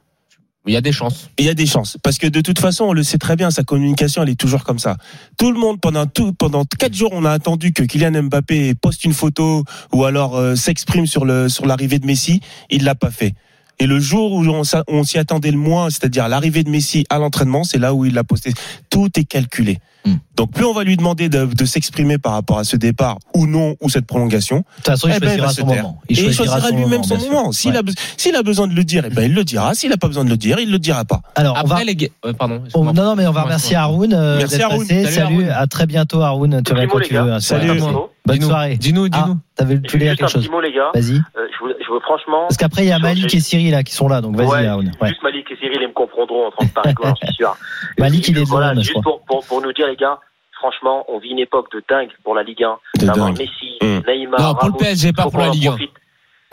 [SPEAKER 5] Il y a des chances.
[SPEAKER 6] Il y a des chances. Parce que de toute façon, on le sait très bien, sa communication, elle est toujours comme ça. Tout le monde, pendant tout, pendant quatre jours, on a attendu que Kylian Mbappé poste une photo ou alors euh, s'exprime sur le, sur l'arrivée de Messi. Il l'a pas fait. Et le jour où on, s'y attendait le moins, c'est-à-dire l'arrivée de Messi à l'entraînement, c'est là où il l'a posté. Tout est calculé.
[SPEAKER 4] Hmm.
[SPEAKER 6] Donc plus on va lui demander de, de s'exprimer par rapport à ce départ ou non ou cette prolongation,
[SPEAKER 4] de toute façon, il
[SPEAKER 6] eh ben, il
[SPEAKER 4] choisira
[SPEAKER 6] va se
[SPEAKER 4] moment.
[SPEAKER 6] et il choisira lui-même son moment. S'il
[SPEAKER 4] Ouais.
[SPEAKER 6] a, be- s'il a besoin de le dire, eh ben, il le dira. S'il a pas besoin de le dire, il le dira pas.
[SPEAKER 4] Alors, on va
[SPEAKER 5] les ouais, pardon.
[SPEAKER 4] Non, non, mais on va remercier. Haroun euh,
[SPEAKER 6] Merci,
[SPEAKER 4] d'être
[SPEAKER 6] Haroun.
[SPEAKER 4] passé.
[SPEAKER 5] Salut,
[SPEAKER 4] Salut,
[SPEAKER 5] Haroun.
[SPEAKER 4] à très bientôt, Haroun. Tu reviens
[SPEAKER 7] Dis-moi,
[SPEAKER 4] quand
[SPEAKER 7] les
[SPEAKER 4] tu veux.
[SPEAKER 6] Salut.
[SPEAKER 4] Bonne
[SPEAKER 5] Dis-nous,
[SPEAKER 4] soirée.
[SPEAKER 5] Dis-nous,
[SPEAKER 4] Ah,
[SPEAKER 5] dis-nous.
[SPEAKER 4] t'avais- tu voulais dire quelque
[SPEAKER 7] un
[SPEAKER 4] chose
[SPEAKER 7] petit mot, les gars.
[SPEAKER 4] Vas-y.
[SPEAKER 7] Euh, je, voulais- je veux franchement.
[SPEAKER 4] Parce qu'après, il y a Malik et Cyril là, qui sont là, donc vas-y,
[SPEAKER 7] Ouais,
[SPEAKER 4] Haroun. Ouais.
[SPEAKER 7] Juste Malik et Cyril, ils me comprendront en train de parler, quoi, j'en suis sûr.
[SPEAKER 4] Malik, il est de
[SPEAKER 7] voilà,
[SPEAKER 4] je
[SPEAKER 7] juste
[SPEAKER 4] crois.
[SPEAKER 7] pour, pour, pour nous dire, les gars, franchement, on vit une époque de dingue pour la Ligue 1.
[SPEAKER 6] De.
[SPEAKER 7] Messi,
[SPEAKER 6] Mm.
[SPEAKER 7] Neymar,
[SPEAKER 5] Non, pour le
[SPEAKER 7] Ramos,
[SPEAKER 5] PSG, pas pour la Ligue 1.
[SPEAKER 7] profite.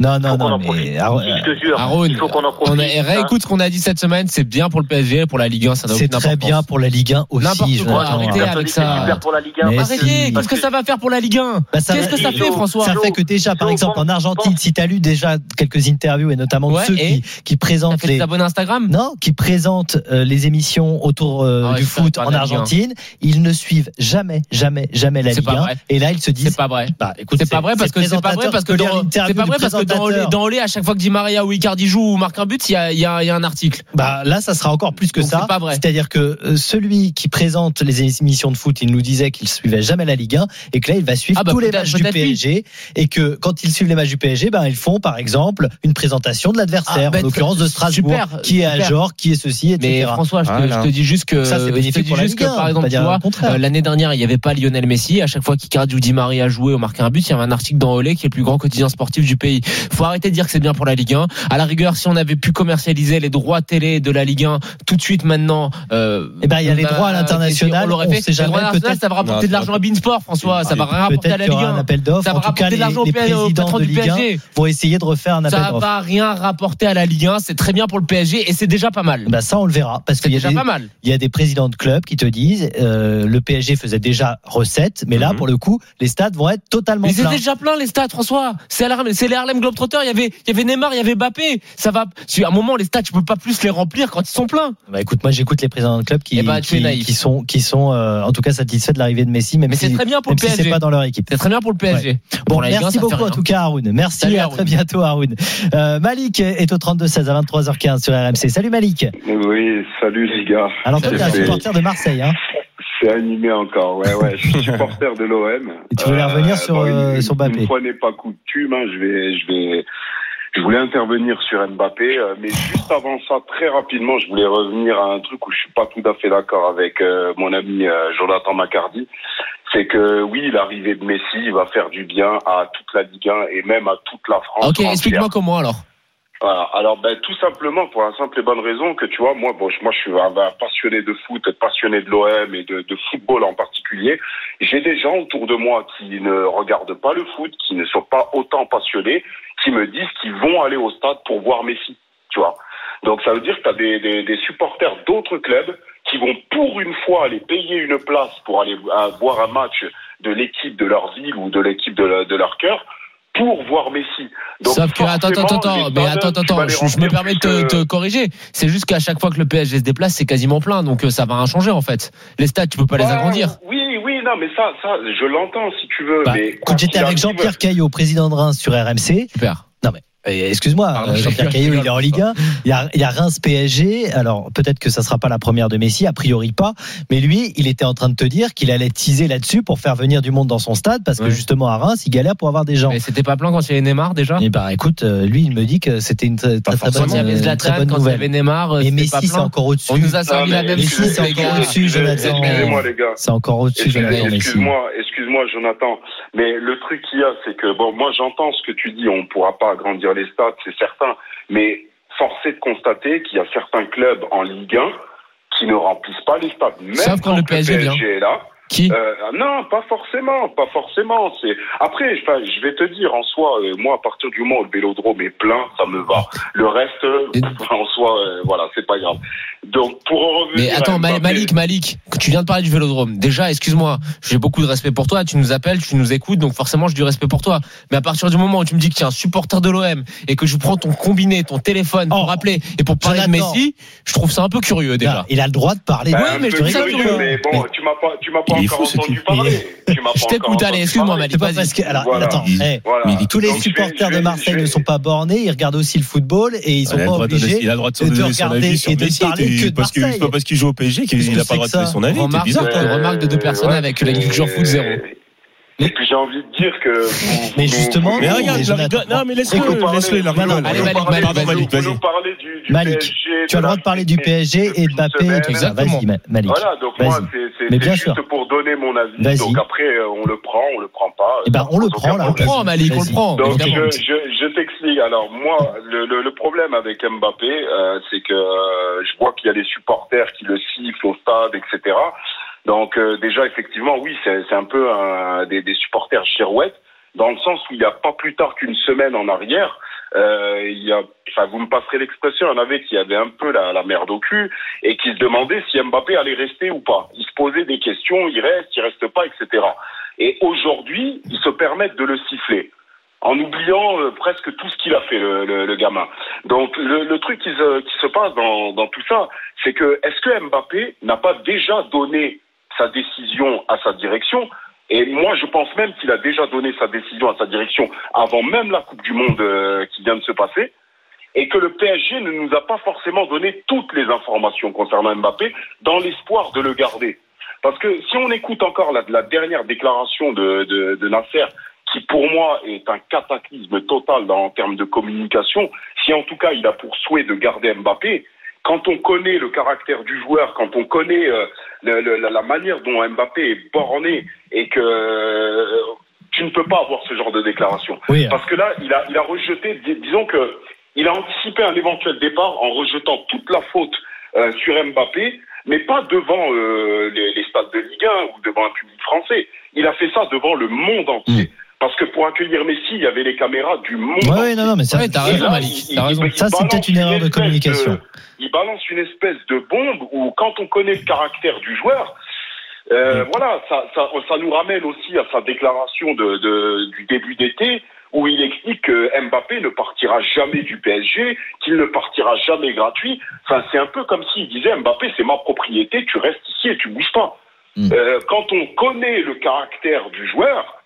[SPEAKER 4] Non, non, non, mais
[SPEAKER 7] jure,
[SPEAKER 5] Haroun,
[SPEAKER 7] il faut qu'on en
[SPEAKER 5] on
[SPEAKER 7] profite.
[SPEAKER 5] a,
[SPEAKER 7] hein.
[SPEAKER 5] réécoute ce qu'on a dit cette semaine, c'est bien pour le PSG, pour la Ligue 1, ça n'a
[SPEAKER 4] c'est très bien pour la Ligue 1 aussi.
[SPEAKER 5] Arrêtez
[SPEAKER 4] hein.
[SPEAKER 5] avec ça.
[SPEAKER 7] super pour la Ligue 1.
[SPEAKER 4] Mais
[SPEAKER 7] parce
[SPEAKER 4] si.
[SPEAKER 7] que-
[SPEAKER 5] Arrêtez, qu'est-ce que ça va faire pour la Ligue 1
[SPEAKER 4] Bah,
[SPEAKER 5] Qu'est-ce que ça fait, François?
[SPEAKER 4] Ça fait que déjà, par exemple, en Argentine, si tu as lu déjà quelques interviews et notamment ceux
[SPEAKER 5] et
[SPEAKER 4] qui, qui
[SPEAKER 5] T'as
[SPEAKER 4] présentent les,
[SPEAKER 5] abonnés Instagram?
[SPEAKER 4] Non, qui présentent euh, les émissions autour euh,
[SPEAKER 5] Ah
[SPEAKER 4] du foot en
[SPEAKER 5] de la Ligue 1.
[SPEAKER 4] Argentine, ils ne suivent jamais, jamais, jamais la Ligue
[SPEAKER 5] pas
[SPEAKER 4] 1.
[SPEAKER 5] vrai.
[SPEAKER 4] Et là, ils se disent,
[SPEAKER 5] C'est pas vrai.
[SPEAKER 4] bah, écoute,
[SPEAKER 5] C'est pas vrai parce que c'est pas vrai parce que dans, c'est pas vrai parce que dans Olé, dans Olé, à chaque fois que Di Maria ou Icardi joue ou marque un but, il y a, il y a, il y a un article.
[SPEAKER 4] Bah là, ça sera encore plus que
[SPEAKER 5] Donc,
[SPEAKER 4] ça.
[SPEAKER 5] c'est pas vrai.
[SPEAKER 4] C'est-à-dire que euh, celui qui présente les émissions de foot, il nous disait qu'il suivait jamais la Ligue 1 et que là, il va suivre
[SPEAKER 5] Ah bah,
[SPEAKER 4] tous les matchs du. PSG et que quand ils suivent les matchs du PSG, ben ils font par exemple une présentation de l'adversaire,
[SPEAKER 5] Ah, bah,
[SPEAKER 4] en l'occurrence de Strasbourg,
[SPEAKER 5] super,
[SPEAKER 4] qui est à. Jor, qui est ceci, etc.
[SPEAKER 5] Mais François, je te,
[SPEAKER 6] Voilà.
[SPEAKER 5] je te dis juste que,
[SPEAKER 4] Ça, c'est
[SPEAKER 5] je te
[SPEAKER 4] bénéfique
[SPEAKER 5] dis
[SPEAKER 4] pour la
[SPEAKER 5] juste
[SPEAKER 4] Ligue
[SPEAKER 5] que
[SPEAKER 4] 1,
[SPEAKER 5] par exemple, tu vois, euh, l'année dernière, il n'y avait pas Lionel Messi. À chaque fois qu'Icardi ou Di Maria jouait ou marquait un but, il y avait un article dans Olé qui est le plus grand quotidien sportif du pays. Faut arrêter de dire que c'est bien pour la Ligue 1. À la rigueur, si on avait pu commercialiser les droits télé de la Ligue 1 tout de suite maintenant, euh,
[SPEAKER 4] Eh ben, il y a les droits à l'international,
[SPEAKER 5] On l'aurait fait.
[SPEAKER 4] sait jamais,
[SPEAKER 5] droits à l'international,
[SPEAKER 4] peut-être-
[SPEAKER 5] ça va rapporter
[SPEAKER 6] Non,
[SPEAKER 5] de l'argent à Beansport, François. Ça va rien rapporter à la Ligue
[SPEAKER 4] aura un
[SPEAKER 5] 1.
[SPEAKER 4] appel d'offres.
[SPEAKER 5] Ça
[SPEAKER 4] En
[SPEAKER 5] va
[SPEAKER 4] tout cas,
[SPEAKER 5] rapporter
[SPEAKER 4] les,
[SPEAKER 5] de l'argent au patron
[SPEAKER 4] de
[SPEAKER 5] du
[SPEAKER 4] Ligue 1
[SPEAKER 5] PSG.
[SPEAKER 4] vont essayer de refaire un appel
[SPEAKER 5] Ça
[SPEAKER 4] d'offres.
[SPEAKER 5] va rien rapporter à la Ligue 1. C'est très bien pour le PSG et c'est déjà pas mal.
[SPEAKER 4] Bah ça, on le verra parce
[SPEAKER 5] C'est
[SPEAKER 4] qu'il y a
[SPEAKER 5] déjà pas mal.
[SPEAKER 4] il y a des présidents de clubs qui te disent euh, le PSG faisait déjà recette, mais là
[SPEAKER 6] Mhm.
[SPEAKER 4] pour le coup les stades vont être totalement
[SPEAKER 5] Mais
[SPEAKER 4] pleins.
[SPEAKER 5] c'était déjà plein les stades, François. C'est les Harlem Globetrotters. Il y avait, il y avait Neymar, il y avait Mbappé. Ça va. À un moment, les stades, tu peux pas plus les remplir quand ils sont pleins.
[SPEAKER 4] Bah écoute, moi j'écoute les présidents de clubs qui,
[SPEAKER 5] Eh bah, es
[SPEAKER 4] qui, sont qui sont euh, en tout cas satisfaits de l'arrivée de Messi, même
[SPEAKER 5] Mais
[SPEAKER 4] si
[SPEAKER 5] c'est très bien pour le
[SPEAKER 4] si c'est
[SPEAKER 5] PSG.
[SPEAKER 4] pas dans leur équipe.
[SPEAKER 5] C'est très bien pour le PSG.
[SPEAKER 4] Bon,
[SPEAKER 5] Pour la Ligue 1,
[SPEAKER 4] merci beaucoup en tout cas Haroun. Merci
[SPEAKER 5] Salut,
[SPEAKER 4] à
[SPEAKER 5] Haroun.
[SPEAKER 4] très bientôt Haroun. Euh, Malik est au 32 16 à 23h15 sur RMC. Salut Malik.
[SPEAKER 2] Oui, salut les gars.
[SPEAKER 4] Alors toi tu es un supporter de Marseille hein.
[SPEAKER 2] C'est animé encore, ouais, ouais. Je suis supporter de l'OM.
[SPEAKER 4] Et tu voulais revenir sur, euh,
[SPEAKER 2] une,
[SPEAKER 4] sur Mbappé.
[SPEAKER 2] Une fois n'est pas coutume, hein, je vais, je vais, je voulais intervenir sur Mbappé, euh, mais juste avant ça, très rapidement, je voulais revenir à un truc où je suis pas tout à fait d'accord avec euh, mon ami euh, Jonathan Macardy. C'est que oui, l'arrivée de Messi va faire du bien à toute la Ligue 1 et même à toute la France.
[SPEAKER 5] Ok, explique-moi comment alors.
[SPEAKER 2] Alors, ben, tout simplement pour la simple et bonne raison que tu vois, moi, bon, je- moi, je suis un, passionné de foot, passionné de l'OM et de, de football en particulier. J'ai des gens autour de moi qui ne regardent pas le foot, qui ne sont pas autant passionnés, qui me disent qu'ils vont aller au stade pour voir Messi. Tu vois. Donc, ça veut dire que tu as des, des, des supporters d'autres clubs qui vont pour une fois aller payer une place pour aller euh, voir un match de l'équipe de leur ville ou de l'équipe de leur cœur pour voir Messi. Donc,
[SPEAKER 5] Sauf que, attends, attends, attends, mais attends, attends, je, je me permets de te,
[SPEAKER 2] que-
[SPEAKER 5] te corriger. C'est juste qu'à chaque fois que le PSG se déplace, c'est quasiment plein, donc euh, ça va rien changer en fait. Les stades, tu peux pas les agrandir.
[SPEAKER 2] Oui, oui, non, mais ça, ça, je l'entends si tu veux.
[SPEAKER 4] Bah,
[SPEAKER 2] mais
[SPEAKER 4] quand j'étais avec Jean-Pierre Caillot, président de Reims sur RMC,
[SPEAKER 5] Super.
[SPEAKER 4] Eh, Excuse-moi, euh,
[SPEAKER 5] je
[SPEAKER 4] Jean-Pierre
[SPEAKER 5] je
[SPEAKER 4] il est en Ligue 1. Il y a, il y a Reims PSG. Alors, peut-être que ça sera pas la première de Messi, a priori pas. Mais lui, il était en train de te dire qu'il allait teaser là-dessus pour faire venir du monde dans son stade parce que
[SPEAKER 5] Ouais.
[SPEAKER 4] justement à Reims, il galère pour avoir des gens.
[SPEAKER 5] Mais c'était pas plein quand il y avait Neymar déjà?
[SPEAKER 4] Et bah, écoute, euh, lui, il me dit que c'était une très, très, très bonne,
[SPEAKER 5] il y avait
[SPEAKER 4] une très bonne
[SPEAKER 5] quand il y
[SPEAKER 4] nouvelle.
[SPEAKER 5] avait Neymar, euh,
[SPEAKER 4] Et
[SPEAKER 5] c'était
[SPEAKER 4] Messi, c'est encore au-dessus.
[SPEAKER 5] On nous a servi
[SPEAKER 2] mais
[SPEAKER 5] la même
[SPEAKER 4] Messi, c'est encore au-dessus, Jonathan.
[SPEAKER 2] Excusez-moi, les gars.
[SPEAKER 4] C'est encore au-dessus, Jonathan Messi.
[SPEAKER 2] Excuse-moi, excuse-moi, Jonathan. Mais le truc qu'il y a, c'est que bon, moi, j'entends ce que tu dis. On ne pourra pas agrandir les stades, c'est certain. Mais force est de constater qu'il y a certains clubs en Ligue 1 qui ne remplissent pas les stades. Même
[SPEAKER 5] Sauf quand le PSG
[SPEAKER 2] est là.
[SPEAKER 5] Qui?
[SPEAKER 2] Euh, non, pas forcément, pas forcément. C'est après, je vais te dire en soi, euh, moi, à partir du moment où le Vélodrome est plein, ça me va. Le reste, euh, en soi, voilà, c'est pas grave. Donc, pour en revenir.
[SPEAKER 5] Mais attends,
[SPEAKER 2] Mbappé-
[SPEAKER 5] Malik, Malik, que tu viens de parler du Vélodrome. Déjà, excuse-moi, j'ai beaucoup de respect pour toi. Tu nous appelles, tu nous écoutes, donc forcément, j'ai du respect pour toi. Mais à partir du moment où tu me dis que tu es un supporter de l'OM et que je prends ton combiné, ton téléphone pour
[SPEAKER 4] Oh,
[SPEAKER 5] rappeler et pour parler de
[SPEAKER 4] Jonathan.
[SPEAKER 5] Messi, je trouve ça un peu curieux déjà.
[SPEAKER 4] Il a le droit de parler.
[SPEAKER 2] Bah,
[SPEAKER 5] Ouais, mais je trouve ça
[SPEAKER 2] curieux, mais bon, tu m'as pas, tu m'as pas encore entendu parler. Tu m'as pas
[SPEAKER 5] Je t'écoute, allez, excuse-moi. Malik.
[SPEAKER 4] Pas parce que alors
[SPEAKER 2] Voilà.
[SPEAKER 4] attends,
[SPEAKER 2] Voilà.
[SPEAKER 4] mais tous les
[SPEAKER 2] Donc,
[SPEAKER 4] supporters
[SPEAKER 2] vais-
[SPEAKER 4] de Marseille
[SPEAKER 2] vais-
[SPEAKER 4] ne sont pas bornés, ils regardent aussi le football et ils sont pas
[SPEAKER 6] de
[SPEAKER 4] obligés.
[SPEAKER 6] il a le droit de
[SPEAKER 4] de regarder
[SPEAKER 6] avis sur
[SPEAKER 4] et de parler que de
[SPEAKER 6] parce que c'est pas parce qu'il joue au PSG qu'il n'a pas le droit de donner son avis. C'est
[SPEAKER 5] Remarque,
[SPEAKER 6] bizarre.
[SPEAKER 5] remarque de deux personnes avec la culture foot zéro.
[SPEAKER 2] Et puis j'ai envie de dire que. vous-
[SPEAKER 4] Mais
[SPEAKER 2] vous-
[SPEAKER 4] justement,
[SPEAKER 6] Mais regarde,
[SPEAKER 4] mais
[SPEAKER 6] rigole. Non, mais laisse-le, laisse-le, il
[SPEAKER 5] Malik, Malik,
[SPEAKER 6] vas-y.
[SPEAKER 2] du, PSG.
[SPEAKER 4] Tu as le droit de parler du PSG et de Mbappé et tout ça. Vas-y, Ma- Malik.
[SPEAKER 2] Voilà, donc moi, c'est juste
[SPEAKER 4] sûr.
[SPEAKER 2] pour donner mon avis. Donc après, euh, on le prend, on le prend pas.
[SPEAKER 4] Eh ben, on le prend, là.
[SPEAKER 5] On
[SPEAKER 2] problème.
[SPEAKER 5] prend, Malik, on le
[SPEAKER 4] Vas-y.
[SPEAKER 5] prend.
[SPEAKER 2] Donc je, je, je t'explique. Alors moi, le, le, le problème avec Mbappé, euh, c'est que euh, je vois qu'il y a des supporters qui le sifflent au stade, etc. Donc euh, déjà, effectivement, oui, c'est un peu un, des, supporters girouettes, dans le sens où il n'y a pas plus tard qu'une semaine en arrière, euh, il y a, vous me passerez l'expression, il y en avait qui avaient un peu la, la merde au cul et qui se demandaient si Mbappé allait rester ou pas. Ils se posaient des questions, il reste, il reste pas, etc. Et aujourd'hui, ils se permettent de le siffler en oubliant euh, presque tout ce qu'il a fait, le, gamin. Donc le, truc qui se, passe dans tout ça, c'est que est-ce que Mbappé n'a pas déjà donné sa décision à sa direction et moi, je pense même qu'il a déjà donné sa décision à sa direction avant même la Coupe du Monde euh, qui vient de se passer, et que le PSG ne nous a pas forcément donné toutes les informations concernant Mbappé dans l'espoir de le garder. Parce que si on écoute encore la, dernière déclaration de, de, de Nasser, qui pour moi est un cataclysme total en termes de communication, si en tout cas il a pour souhait de garder Mbappé, quand on connaît le caractère du joueur, quand on connaît euh, le- le- la, manière dont Mbappé est borné et que euh, tu ne peux pas avoir ce genre de déclaration.
[SPEAKER 4] Oui,
[SPEAKER 2] Parce que là, il a, il a rejeté, dis- disons que il a anticipé un éventuel départ en rejetant toute la faute euh, sur Mbappé, mais pas devant euh, les, les stades de Ligue 1 ou devant un public français. Il a fait ça devant le monde entier. Parce que pour accueillir Messi, il y avait les caméras du monde
[SPEAKER 4] ouais, non, non, mais ça,
[SPEAKER 5] Ouais, t'as raison, Malik.
[SPEAKER 2] il-
[SPEAKER 5] T'as
[SPEAKER 2] il-
[SPEAKER 5] raison.
[SPEAKER 2] il
[SPEAKER 4] Ça, c'est peut-être une erreur de communication.
[SPEAKER 2] il balance une espèce de bombe où, quand on connaît le caractère du joueur, euh, voilà, ça, ça, ça nous ramène aussi à sa déclaration de, de- du début d'été où il explique que Mbappé ne partira jamais du PSG, qu'il ne partira jamais gratuit. Enfin, c'est un peu comme s'il disait Mbappé, c'est ma propriété, tu restes ici et tu bouges pas.
[SPEAKER 4] Mm.
[SPEAKER 2] Euh, quand on connaît le caractère du joueur,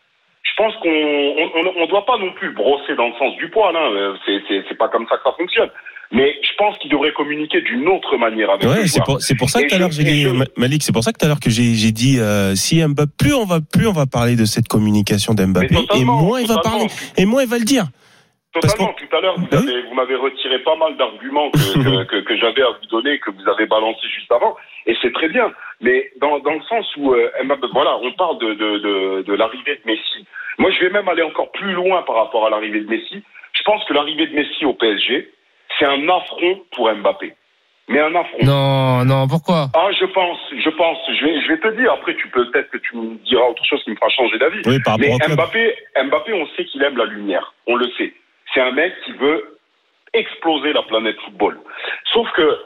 [SPEAKER 2] je pense qu'on on, on- on doit pas non plus brosser dans le sens du poil. Hein. Euh, C'est, c'est, c'est pas comme ça que ça fonctionne. Mais je pense qu'il devrait communiquer d'une autre manière avec
[SPEAKER 6] Ouais, c'est pour, c'est pour ça que tout à l'heure j'ai dit, Malik, c'est pour ça que tout à l'heure que j'ai j'ai dit euh, si Mbappé plus on va plus on va parler de cette communication d'Mbappé et moins il va parler et moins il va le dire.
[SPEAKER 2] Totalement. Tout à l'heure, vous,
[SPEAKER 6] Oui.
[SPEAKER 2] avez- vous m'avez retiré pas mal d'arguments que, que, que, que j'avais à vous donner, que vous avez balancé juste avant, et c'est très bien. Mais dans, dans le sens où, euh, Mbappé- voilà, on parle de, de, de, de l'arrivée de Messi. Moi, je vais même aller encore plus loin par rapport à l'arrivée de Messi. Je pense que l'arrivée de Messi au PSG, c'est un affront pour Mbappé. Mais un affront.
[SPEAKER 5] Non, non, pourquoi?
[SPEAKER 2] Ah, je pense, je pense. Je vais, je vais te dire. Après, tu peux peut-être que tu me diras autre chose qui me fera changer d'avis.
[SPEAKER 6] Oui, par
[SPEAKER 2] Mais. Mbappé, Mbappé, on sait qu'il aime la lumière. On le sait. C'est un mec qui veut exploser la planète football. Sauf que,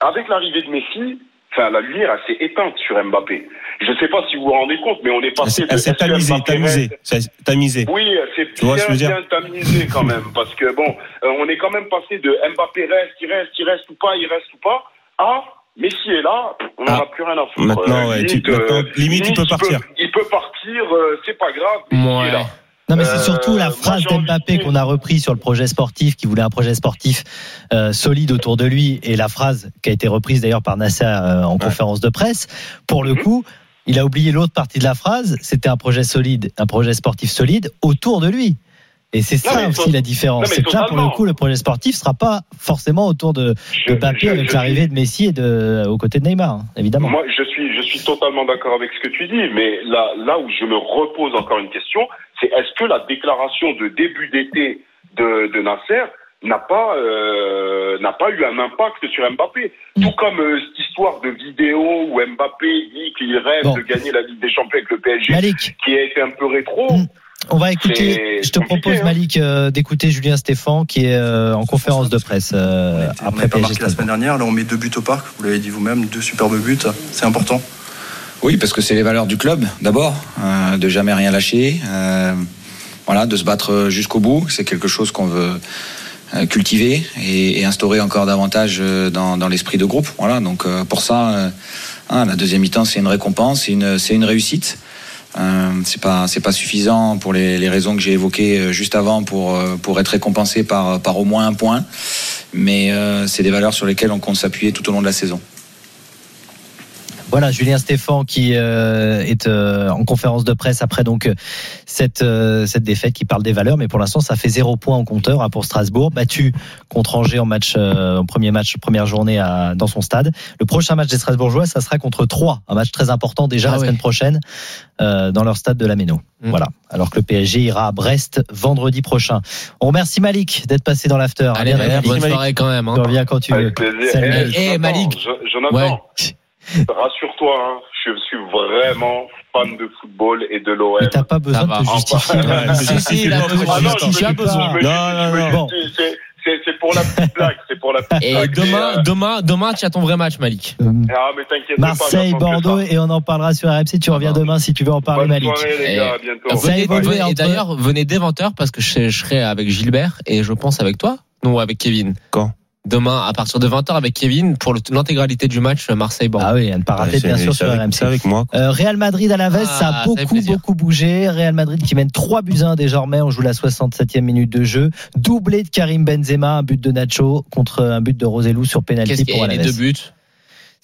[SPEAKER 2] avec l'arrivée de Messi, enfin, la lumière, elle s'est éteinte sur Mbappé. Je ne sais pas si vous vous rendez compte, mais on est passé de.
[SPEAKER 6] Elle s'est tamisée, tamisée. tamisée.
[SPEAKER 2] oui, c'est bien,
[SPEAKER 6] veux
[SPEAKER 2] bien tamisé quand même, parce que bon, euh, on est quand même passé de Mbappé reste, il reste, il reste ou pas, il reste ou pas, à Messi est là, on n'en
[SPEAKER 6] Ah.
[SPEAKER 2] a plus rien à foutre.
[SPEAKER 6] Maintenant, ouais, tu- maintenant, limite, il peut partir.
[SPEAKER 2] il peut partir, euh, c'est pas grave, Messi
[SPEAKER 5] Ouais.
[SPEAKER 2] est là.
[SPEAKER 4] Non, mais c'est
[SPEAKER 2] Euh,
[SPEAKER 4] surtout la
[SPEAKER 2] moi,
[SPEAKER 4] phrase d'Mbappé qu'on a repris sur le projet sportif, qui voulait un projet sportif euh, solide autour de lui, et la phrase qui a été reprise d'ailleurs par Nasser euh, en conférence de presse. Pour le coup, il a oublié l'autre partie de la phrase. C'était un projet solide, un projet sportif solide autour de lui. Et c'est ça
[SPEAKER 2] mais
[SPEAKER 4] aussi la différence. C'est que là, pour le coup, le projet sportif sera pas forcément autour de, de Mbappé avec l'arrivée de Messi et de, aux côtés de Neymar, évidemment.
[SPEAKER 2] Moi, je suis, je suis totalement d'accord avec ce que tu dis, mais là, là où je me repose encore une question, c'est est-ce que la déclaration de début d'été de, de Nasser n'a pas, euh, n'a pas eu un impact sur Mbappé? Tout comme euh, cette histoire de vidéo où Mbappé dit qu'il rêve
[SPEAKER 4] Bon.
[SPEAKER 2] de gagner la Ligue des Champions avec le PSG,
[SPEAKER 4] Malik,
[SPEAKER 2] qui a été un peu rétro.
[SPEAKER 4] On va écouter, je te propose
[SPEAKER 2] hein.
[SPEAKER 4] Malik euh, d'écouter Julien Stéphan qui est euh, en conférence de presse euh,
[SPEAKER 3] on
[SPEAKER 4] après
[SPEAKER 3] la semaine dernière, là on met deux buts au parc, vous l'avez dit vous-même, deux superbes buts, c'est important.
[SPEAKER 8] Oui, parce que c'est les valeurs du club, d'abord, euh, de jamais rien lâcher, euh, voilà, de se battre jusqu'au bout. C'est quelque chose qu'on veut cultiver et, et instaurer encore davantage dans, dans l'esprit de groupe. Voilà, donc euh, pour ça, euh, hein, la deuxième mi-temps, c'est une récompense, c'est une, c'est une réussite. Euh, c'est pas c'est pas suffisant pour les, raisons que j'ai évoquées euh, juste avant pour euh, pour être récompensé par par au moins un point mais euh, c'est des valeurs sur lesquelles on compte s'appuyer tout au long de la saison.
[SPEAKER 4] Voilà, Julien Stéphan qui euh, est euh, en conférence de presse après donc euh, cette euh, cette défaite qui parle des valeurs, mais pour l'instant ça fait zéro point en compteur hein, pour Strasbourg, battu contre Angers en match euh, en premier match première journée à, dans son stade. Le prochain match des Strasbourgeois, ça sera contre Troyes, un match très important déjà
[SPEAKER 5] Ah
[SPEAKER 4] la
[SPEAKER 5] ouais.
[SPEAKER 4] semaine prochaine euh, dans leur stade de la Méno.
[SPEAKER 5] Mm.
[SPEAKER 4] Voilà. Alors que le PSG ira à Brest vendredi prochain. On remercie Malik d'être passé dans l'after.
[SPEAKER 5] Allez,
[SPEAKER 4] Bien,
[SPEAKER 5] Malik,
[SPEAKER 4] Malik.
[SPEAKER 5] bonne soirée quand même. hein.
[SPEAKER 4] Tu reviens quand tu veux.
[SPEAKER 2] Avec plaisir.
[SPEAKER 4] Salut,
[SPEAKER 2] Eh,
[SPEAKER 4] Malik.
[SPEAKER 2] Rassure-toi, hein, je suis vraiment fan de football et de l'OM.
[SPEAKER 4] Mais t'as pas besoin de te justifier.
[SPEAKER 5] Si, si, il a
[SPEAKER 6] Ah,
[SPEAKER 5] besoin.
[SPEAKER 2] Non,
[SPEAKER 6] non, non.
[SPEAKER 2] dis,
[SPEAKER 4] Bon.
[SPEAKER 2] c'est- pour la petite blague, c'est pour la petite
[SPEAKER 5] Et
[SPEAKER 2] blague.
[SPEAKER 5] demain,
[SPEAKER 2] euh,
[SPEAKER 5] demain, demain, tu as ton vrai match, Malik.
[SPEAKER 4] Euh,
[SPEAKER 2] Ah, mais t'inquiète
[SPEAKER 4] Marseille,
[SPEAKER 2] pas. j'attends que
[SPEAKER 4] Bordeaux,
[SPEAKER 2] ça.
[SPEAKER 4] et on en parlera sur RMC. Tu reviens demain si tu veux en parler,
[SPEAKER 2] Bonne
[SPEAKER 4] Malik.
[SPEAKER 2] soirée, les
[SPEAKER 5] Et-
[SPEAKER 4] a
[SPEAKER 5] d'ailleurs, venez dès 20h parce que je, je serai avec Gilbert et je pense avec toi. Non, avec Kevin.
[SPEAKER 6] Quand?
[SPEAKER 5] Demain, à partir de 20h avec Kevin pour l'intégralité du match Marseille-Bordeaux.
[SPEAKER 4] Ah oui, à ne pas rater,
[SPEAKER 6] Ouais,
[SPEAKER 4] bien sûr, sur
[SPEAKER 6] avec-
[SPEAKER 4] RMC.
[SPEAKER 6] C'est avec moi.
[SPEAKER 4] Euh, Real Madrid à la veste,
[SPEAKER 5] Ah,
[SPEAKER 4] ça a beaucoup, beaucoup bougé. Real Madrid qui mène 3 buts à 1 désormais. On joue la 67e minute de jeu. Doublé de Karim Benzema, un but de Nacho contre un but de Rosellou sur penalty
[SPEAKER 5] y
[SPEAKER 4] pour
[SPEAKER 5] a les deux buts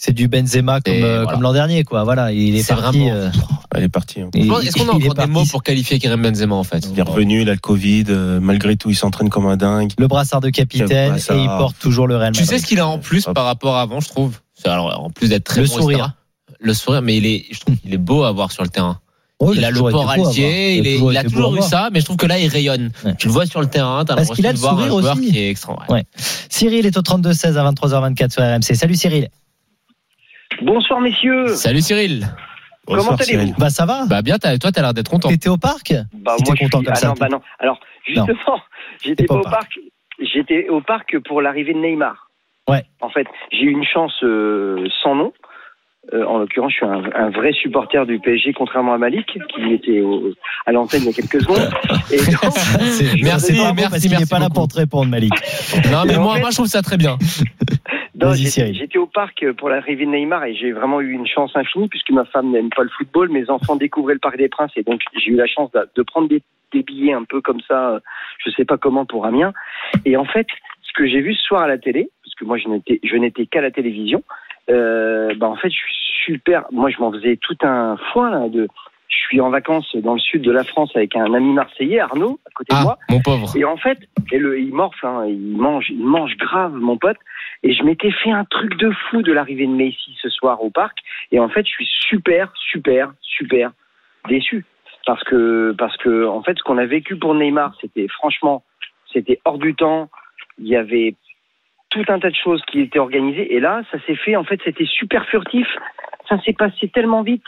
[SPEAKER 4] C'est du Benzema comme, euh,
[SPEAKER 5] voilà.
[SPEAKER 4] comme l'an dernier, quoi. Voilà, il est parti.
[SPEAKER 5] vraiment-
[SPEAKER 4] euh,
[SPEAKER 6] Elle est partie. hein.
[SPEAKER 4] il-
[SPEAKER 5] Est-ce qu'on a
[SPEAKER 4] il
[SPEAKER 5] encore des
[SPEAKER 4] parti.
[SPEAKER 5] mots pour qualifier Karim Benzema en fait
[SPEAKER 6] Il est revenu, il a le Covid. euh, malgré tout, il s'entraîne comme un dingue.
[SPEAKER 4] Le brassard de capitaine
[SPEAKER 6] brassard.
[SPEAKER 4] et il porte toujours le Real
[SPEAKER 5] Tu sais ce qu'il a en plus par rapport à avant, je trouve. Alors, en plus d'être très
[SPEAKER 4] Le
[SPEAKER 5] bon,
[SPEAKER 4] sourire.
[SPEAKER 5] etc. Le sourire, mais il est, je trouve qu'il est beau à voir sur le terrain.
[SPEAKER 4] Oh,
[SPEAKER 5] il a le port altier, il, est- il a toujours eu ça, mais je trouve que là, il rayonne.
[SPEAKER 4] Ouais.
[SPEAKER 5] Tu le vois sur le terrain, t'as
[SPEAKER 4] Parce
[SPEAKER 5] l'impression
[SPEAKER 4] qu'il a
[SPEAKER 5] de
[SPEAKER 4] le
[SPEAKER 5] voir un
[SPEAKER 4] sourire
[SPEAKER 5] joueur
[SPEAKER 4] aussi.
[SPEAKER 5] qui est extra. ouais.
[SPEAKER 4] Ouais. Cyril est au 32-16 à 23h24 sur RMC. Salut Cyril.
[SPEAKER 9] Bonsoir messieurs.
[SPEAKER 5] Salut Cyril.
[SPEAKER 9] Comment allez-vous.
[SPEAKER 4] Bah ça va
[SPEAKER 5] Bah bien, t'as- toi, t'as l'air d'être content.
[SPEAKER 4] T'étais au parc?
[SPEAKER 9] Bah moi je
[SPEAKER 4] content
[SPEAKER 9] suis...
[SPEAKER 4] comme
[SPEAKER 9] ah
[SPEAKER 4] ça,
[SPEAKER 9] non, bah non. Alors justement, j'étais
[SPEAKER 4] pas
[SPEAKER 9] pas
[SPEAKER 4] au
[SPEAKER 9] parc. J'étais au parc pour l'arrivée de Neymar.
[SPEAKER 4] Ouais.
[SPEAKER 9] En fait, j'ai eu une chance euh, sans nom. Euh, en l'occurrence, je suis un, un vrai supporter du PSG, contrairement à Malik, qui était au- à l'antenne il y a quelques secondes. Et donc,
[SPEAKER 5] Merci, merci, merci
[SPEAKER 4] n'est pas là
[SPEAKER 5] beaucoup.
[SPEAKER 4] pour te répondre, Malik.
[SPEAKER 5] Non, mais moi,
[SPEAKER 9] fait-
[SPEAKER 5] moi, je trouve ça très bien.
[SPEAKER 9] non, j'étais au parc pour l'arrivée de Neymar et j'ai vraiment eu une chance infinie puisque ma femme n'aime pas le football. Mes enfants découvraient le Parc des Princes et donc j'ai eu la chance de, de prendre des, des billets un peu comme ça, euh, je sais pas comment pour Amiens. Et en fait, ce que j'ai vu ce soir à la télé, parce que moi je n'étais je n'étais qu'à la télévision, euh, bah en fait je suis super. Moi je m'en faisais tout un foin là, de. Je suis en vacances dans le sud de la France avec un ami marseillais, Arnaud, à côté de
[SPEAKER 5] Ah,
[SPEAKER 9] moi.
[SPEAKER 5] mon pauvre.
[SPEAKER 9] Et en fait, et le, il morfle, hein, il mange, il mange grave, mon pote. Et je m'étais fait un truc de fou de l'arrivée de Messi ce soir au parc. Et en fait, je suis super, super, super déçu parce que parce que en fait, ce qu'on a vécu pour Neymar, c'était franchement, c'était hors du temps. Il y avait tout un tas de choses qui étaient organisées. Et là, ça s'est fait, en fait, c'était super furtif. Ça s'est passé tellement vite.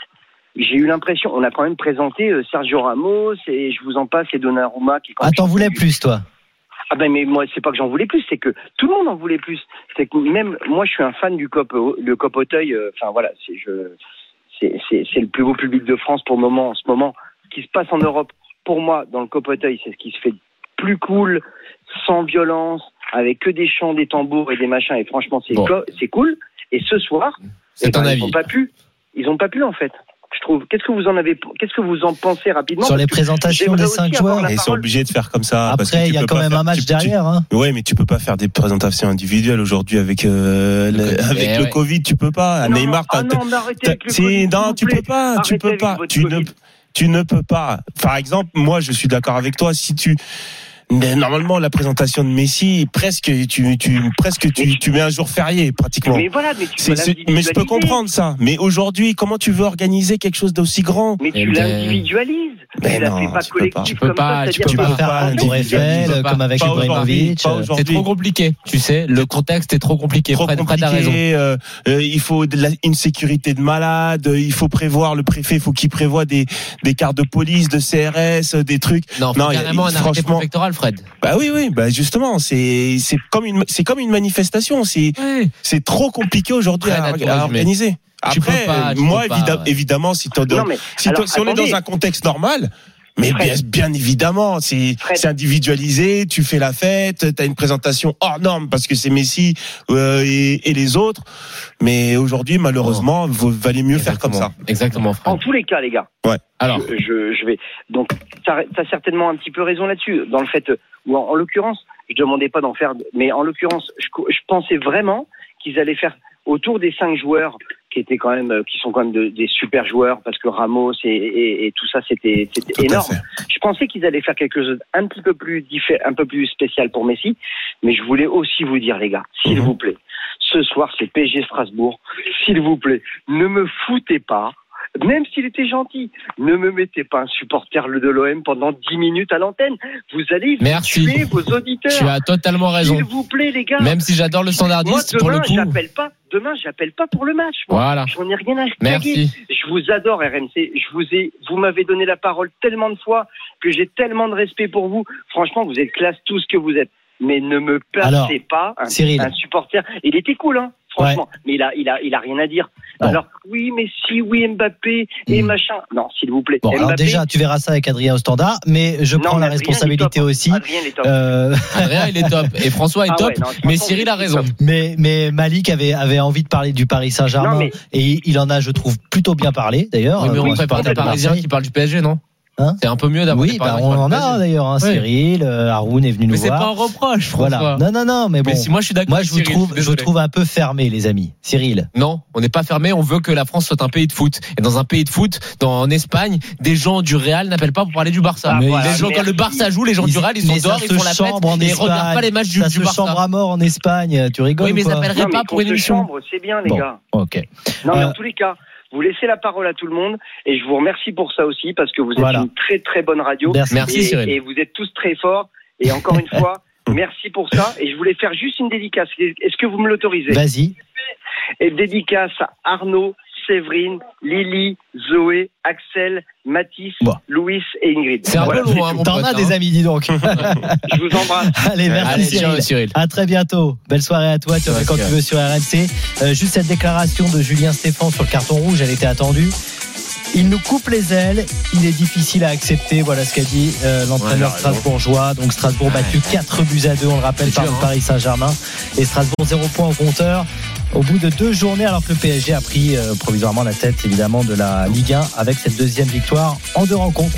[SPEAKER 9] J'ai eu l'impression, on a quand même présenté euh, Sergio Ramos et je vous en passe et Donnarumma qui.
[SPEAKER 4] T'en voulais plus, toi?
[SPEAKER 9] Ah ben mais moi c'est pas que j'en voulais plus, c'est que tout le monde en voulait plus. C'est que même moi je suis un fan du cop le cop Auteuil. euh, Enfin voilà, c'est je c'est c'est c'est le plus beau public de France pour le moment en ce moment. Ce qui se passe en Europe, pour moi dans le cop Auteuil, c'est ce qui se fait plus cool, sans violence, avec que des chants, des tambours et des machins. Et franchement c'est
[SPEAKER 5] Bon.
[SPEAKER 9] co- cool. Et ce soir, eh ben, ils
[SPEAKER 5] avis.
[SPEAKER 9] ont pas pu. Ils ont pas pu en fait. Je trouve. Qu'est-ce que vous en avez Qu'est-ce que vous en pensez rapidement?
[SPEAKER 4] Sur les présentations des cinq joueurs.
[SPEAKER 6] ils sont obligés de faire comme ça. parce que
[SPEAKER 4] Après, il y a quand même
[SPEAKER 6] faire-
[SPEAKER 4] un match
[SPEAKER 6] tu-
[SPEAKER 4] derrière. Hein.
[SPEAKER 6] Ouais, mais tu peux pas faire des présentations individuelles aujourd'hui avec euh,
[SPEAKER 5] Le
[SPEAKER 6] le,
[SPEAKER 5] Covid.
[SPEAKER 6] avec
[SPEAKER 5] Eh
[SPEAKER 6] le
[SPEAKER 5] ouais.
[SPEAKER 6] Covid. Tu peux pas.
[SPEAKER 9] Non,
[SPEAKER 6] Neymar,
[SPEAKER 9] ah non, avec le
[SPEAKER 6] si, non, tu peux pas. Tu peux pas. Tu ne, tu ne peux pas. Par exemple, moi, je suis d'accord avec toi. Si tu mais normalement, la présentation de Messi, presque, tu, tu, presque, tu, tu mets un jour férié, pratiquement.
[SPEAKER 9] Mais voilà, mais tu
[SPEAKER 6] C'est-
[SPEAKER 9] peux
[SPEAKER 6] c'est- mais je peux comprendre ça. Mais aujourd'hui, comment tu veux organiser quelque chose d'aussi grand?
[SPEAKER 9] Mais
[SPEAKER 5] Eh
[SPEAKER 9] tu
[SPEAKER 5] ben,
[SPEAKER 9] l'individualises.
[SPEAKER 6] mais
[SPEAKER 9] tu la
[SPEAKER 6] non,
[SPEAKER 9] fais pas
[SPEAKER 6] tu peux pas.
[SPEAKER 5] Tu peux pas, tu peux
[SPEAKER 4] Tu
[SPEAKER 9] pas-
[SPEAKER 4] peux faire tour
[SPEAKER 5] tu
[SPEAKER 4] Eiffel
[SPEAKER 5] peux pas.
[SPEAKER 4] comme avec Ibrahimovic.
[SPEAKER 6] pas
[SPEAKER 4] euh.
[SPEAKER 5] C'est trop compliqué, tu sais. Le contexte est trop compliqué.
[SPEAKER 6] trop
[SPEAKER 5] a raison.
[SPEAKER 6] compliqué. euh, euh, il faut de la- une sécurité de malade. euh, Il faut prévoir le préfet. Il faut qu'il prévoit des des cartes de police, de CRS, des trucs.
[SPEAKER 5] Non,
[SPEAKER 6] Non,
[SPEAKER 5] carrément un arrêté
[SPEAKER 6] franchement-
[SPEAKER 5] préfectoral, Fred.
[SPEAKER 6] Bah oui, oui. Bah justement, c'est c'est comme une c'est comme une manifestation. C'est
[SPEAKER 5] Ouais.
[SPEAKER 6] c'est trop compliqué aujourd'hui à, organiser.
[SPEAKER 5] Tu peux
[SPEAKER 6] Après,
[SPEAKER 5] pas, tu
[SPEAKER 6] moi,
[SPEAKER 5] peux pas,
[SPEAKER 6] évidem-
[SPEAKER 5] ouais.
[SPEAKER 6] évidemment, si,
[SPEAKER 9] Non, mais
[SPEAKER 6] si,
[SPEAKER 9] alors,
[SPEAKER 6] t'en- si on est dans un contexte normal, mais bien, bien évidemment, c'est individualisé. Tu fais la fête, t'as une présentation hors norme parce que c'est Messi euh, et, et les autres. Mais aujourd'hui, malheureusement, il valait mieux faire comme ça.
[SPEAKER 5] Exactement.
[SPEAKER 9] En tous les cas, les gars.
[SPEAKER 5] Alors,
[SPEAKER 9] je, je, je vais. Donc, tu as, certainement un petit peu raison là-dessus, dans le fait euh, où, en, en l'occurrence, je demandais pas d'en faire, mais en l'occurrence, je, je pensais vraiment qu'ils allaient faire autour des cinq joueurs qui étaient quand même, euh, qui sont quand même de- des super joueurs, parce que Ramos et, et, et tout ça, c'était énorme. Je pensais qu'ils allaient faire quelque chose un petit peu plus un peu plus spécial pour Messi, mais je voulais aussi vous dire, les gars, s'il
[SPEAKER 6] Mhm.
[SPEAKER 9] vous plaît, ce soir c'est PSG Strasbourg, s'il vous plaît, ne me foutez pas. Même s'il était gentil, ne me mettez pas un supporter de l'OM pendant 10 minutes à l'antenne. Vous allez vous
[SPEAKER 5] Merci.
[SPEAKER 9] tuer vos auditeurs.
[SPEAKER 5] tu as totalement raison.
[SPEAKER 9] S'il vous plaît, les gars.
[SPEAKER 5] Même si j'adore le
[SPEAKER 9] Moi,
[SPEAKER 5] standardiste, pour le
[SPEAKER 9] demain,
[SPEAKER 5] coup.
[SPEAKER 9] j'appelle pas. Demain, j'appelle pas pour le match. moi.
[SPEAKER 5] Voilà.
[SPEAKER 9] J'en ai rien à.
[SPEAKER 5] Merci.
[SPEAKER 9] Je vous adore RMC. Je vous ai, vous m'avez donné la parole tellement de fois que j'ai tellement de respect pour vous. Franchement, vous êtes classe tout ce que vous êtes. Mais ne me placez
[SPEAKER 4] Alors,
[SPEAKER 9] pas un,
[SPEAKER 4] Cyril.
[SPEAKER 9] un supporter. Il était cool, hein, franchement. Mais il a, il a, il a rien à dire.
[SPEAKER 4] Bon.
[SPEAKER 9] Alors, oui, mais si, oui, Mbappé et
[SPEAKER 4] Hmm.
[SPEAKER 9] machin. Non, s'il vous plaît.
[SPEAKER 4] Bon, alors déjà, tu verras ça avec Adrien au standard, mais je
[SPEAKER 9] non,
[SPEAKER 4] prends
[SPEAKER 9] mais
[SPEAKER 4] la
[SPEAKER 9] Adrien,
[SPEAKER 4] responsabilité aussi.
[SPEAKER 9] Adrien, il est top.
[SPEAKER 4] Euh,
[SPEAKER 5] Adrien, il est top. Et François est
[SPEAKER 9] Ah
[SPEAKER 5] top.
[SPEAKER 9] ouais, non,
[SPEAKER 5] mais Cyril a raison.
[SPEAKER 4] mais, mais Malik avait, avait envie de parler du Paris Saint-Germain
[SPEAKER 9] mais-
[SPEAKER 4] et il en a, je trouve, plutôt bien parlé d'ailleurs.
[SPEAKER 5] Oui, mais
[SPEAKER 4] euh,
[SPEAKER 5] on
[SPEAKER 4] un
[SPEAKER 5] préfère des Parisiens qui parlent du PSG, non?
[SPEAKER 4] Hein
[SPEAKER 5] C'est un peu mieux d'avoir
[SPEAKER 4] Oui,
[SPEAKER 5] des
[SPEAKER 4] bah, on en a d'ailleurs. Hein. Cyril, euh, Haroun est venu nous
[SPEAKER 5] Mais c'est pas un
[SPEAKER 4] voir.
[SPEAKER 5] reproche, François.
[SPEAKER 4] Voilà. Non, non, non, mais bon.
[SPEAKER 5] Mais si moi je suis d'accord.
[SPEAKER 4] Moi, je vous
[SPEAKER 5] Cyril,
[SPEAKER 4] trouve, je vous trouve un peu fermé, les amis. Cyril.
[SPEAKER 5] Non, on n'est pas fermé. On veut que la France soit un pays de foot. Et dans un pays de foot, dans, en Espagne, des gens du Real n'appellent pas pour parler du Barça.
[SPEAKER 9] Ah,
[SPEAKER 5] Mais
[SPEAKER 9] voilà,
[SPEAKER 5] les gens, quand le Barça joue, les gens du Real, ils sont dehors, ils font la
[SPEAKER 4] chambre en
[SPEAKER 5] fête et ils regardent pas les matchs du,
[SPEAKER 4] ça
[SPEAKER 5] du
[SPEAKER 4] se
[SPEAKER 5] Barça.
[SPEAKER 4] chambre à mort en Espagne. Tu rigoles
[SPEAKER 5] Oui, mais ils
[SPEAKER 4] quoi
[SPEAKER 5] appelleraient
[SPEAKER 9] Non, mais
[SPEAKER 5] pas pour une
[SPEAKER 9] chambre, c'est bien, les
[SPEAKER 4] Bon,
[SPEAKER 9] gars.
[SPEAKER 4] ok.
[SPEAKER 9] Non, mais
[SPEAKER 4] Euh,
[SPEAKER 9] en tous les cas, vous laissez la parole à tout le monde et je vous remercie pour ça aussi parce que vous êtes
[SPEAKER 4] Voilà.
[SPEAKER 9] une très très bonne radio.
[SPEAKER 4] Merci.
[SPEAKER 5] Merci,
[SPEAKER 9] et,
[SPEAKER 5] Cyril.
[SPEAKER 9] et vous êtes tous très forts. Et encore une fois, merci pour ça. Et je voulais faire juste une dédicace. Est-ce que vous me l'autorisez?
[SPEAKER 4] Vas-y.
[SPEAKER 9] Et dédicace à Arnaud, Séverine, Lily, Zoé, Axel, Mathis,
[SPEAKER 4] Bon.
[SPEAKER 9] Louis et Ingrid.
[SPEAKER 5] C'est un
[SPEAKER 9] Voilà,
[SPEAKER 5] peu loin, mon
[SPEAKER 4] T'en as
[SPEAKER 5] hein.
[SPEAKER 4] des amis, dis donc.
[SPEAKER 9] Je vous embrasse.
[SPEAKER 4] Allez, merci
[SPEAKER 5] Allez,
[SPEAKER 4] Cyril.
[SPEAKER 5] ciao, Cyril.
[SPEAKER 4] À très bientôt. Belle soirée à toi. Tu reviens quand tu veux sur RMC. Euh, juste cette déclaration de Julien Stéphan sur le carton rouge, elle était attendue. Il nous coupe les ailes. Il est difficile à accepter. Voilà ce qu'a dit euh, l'entraîneur
[SPEAKER 6] Ouais,
[SPEAKER 4] strasbourgeois. Donc Strasbourg battu 4 buts à 2, on le rappelle, par le
[SPEAKER 5] hein.
[SPEAKER 4] Paris Saint-Germain. Et Strasbourg 0 points au compteur. Au bout de deux journées, alors que le PSG a pris euh, provisoirement la tête évidemment de la Ligue 1 avec cette deuxième victoire en deux rencontres.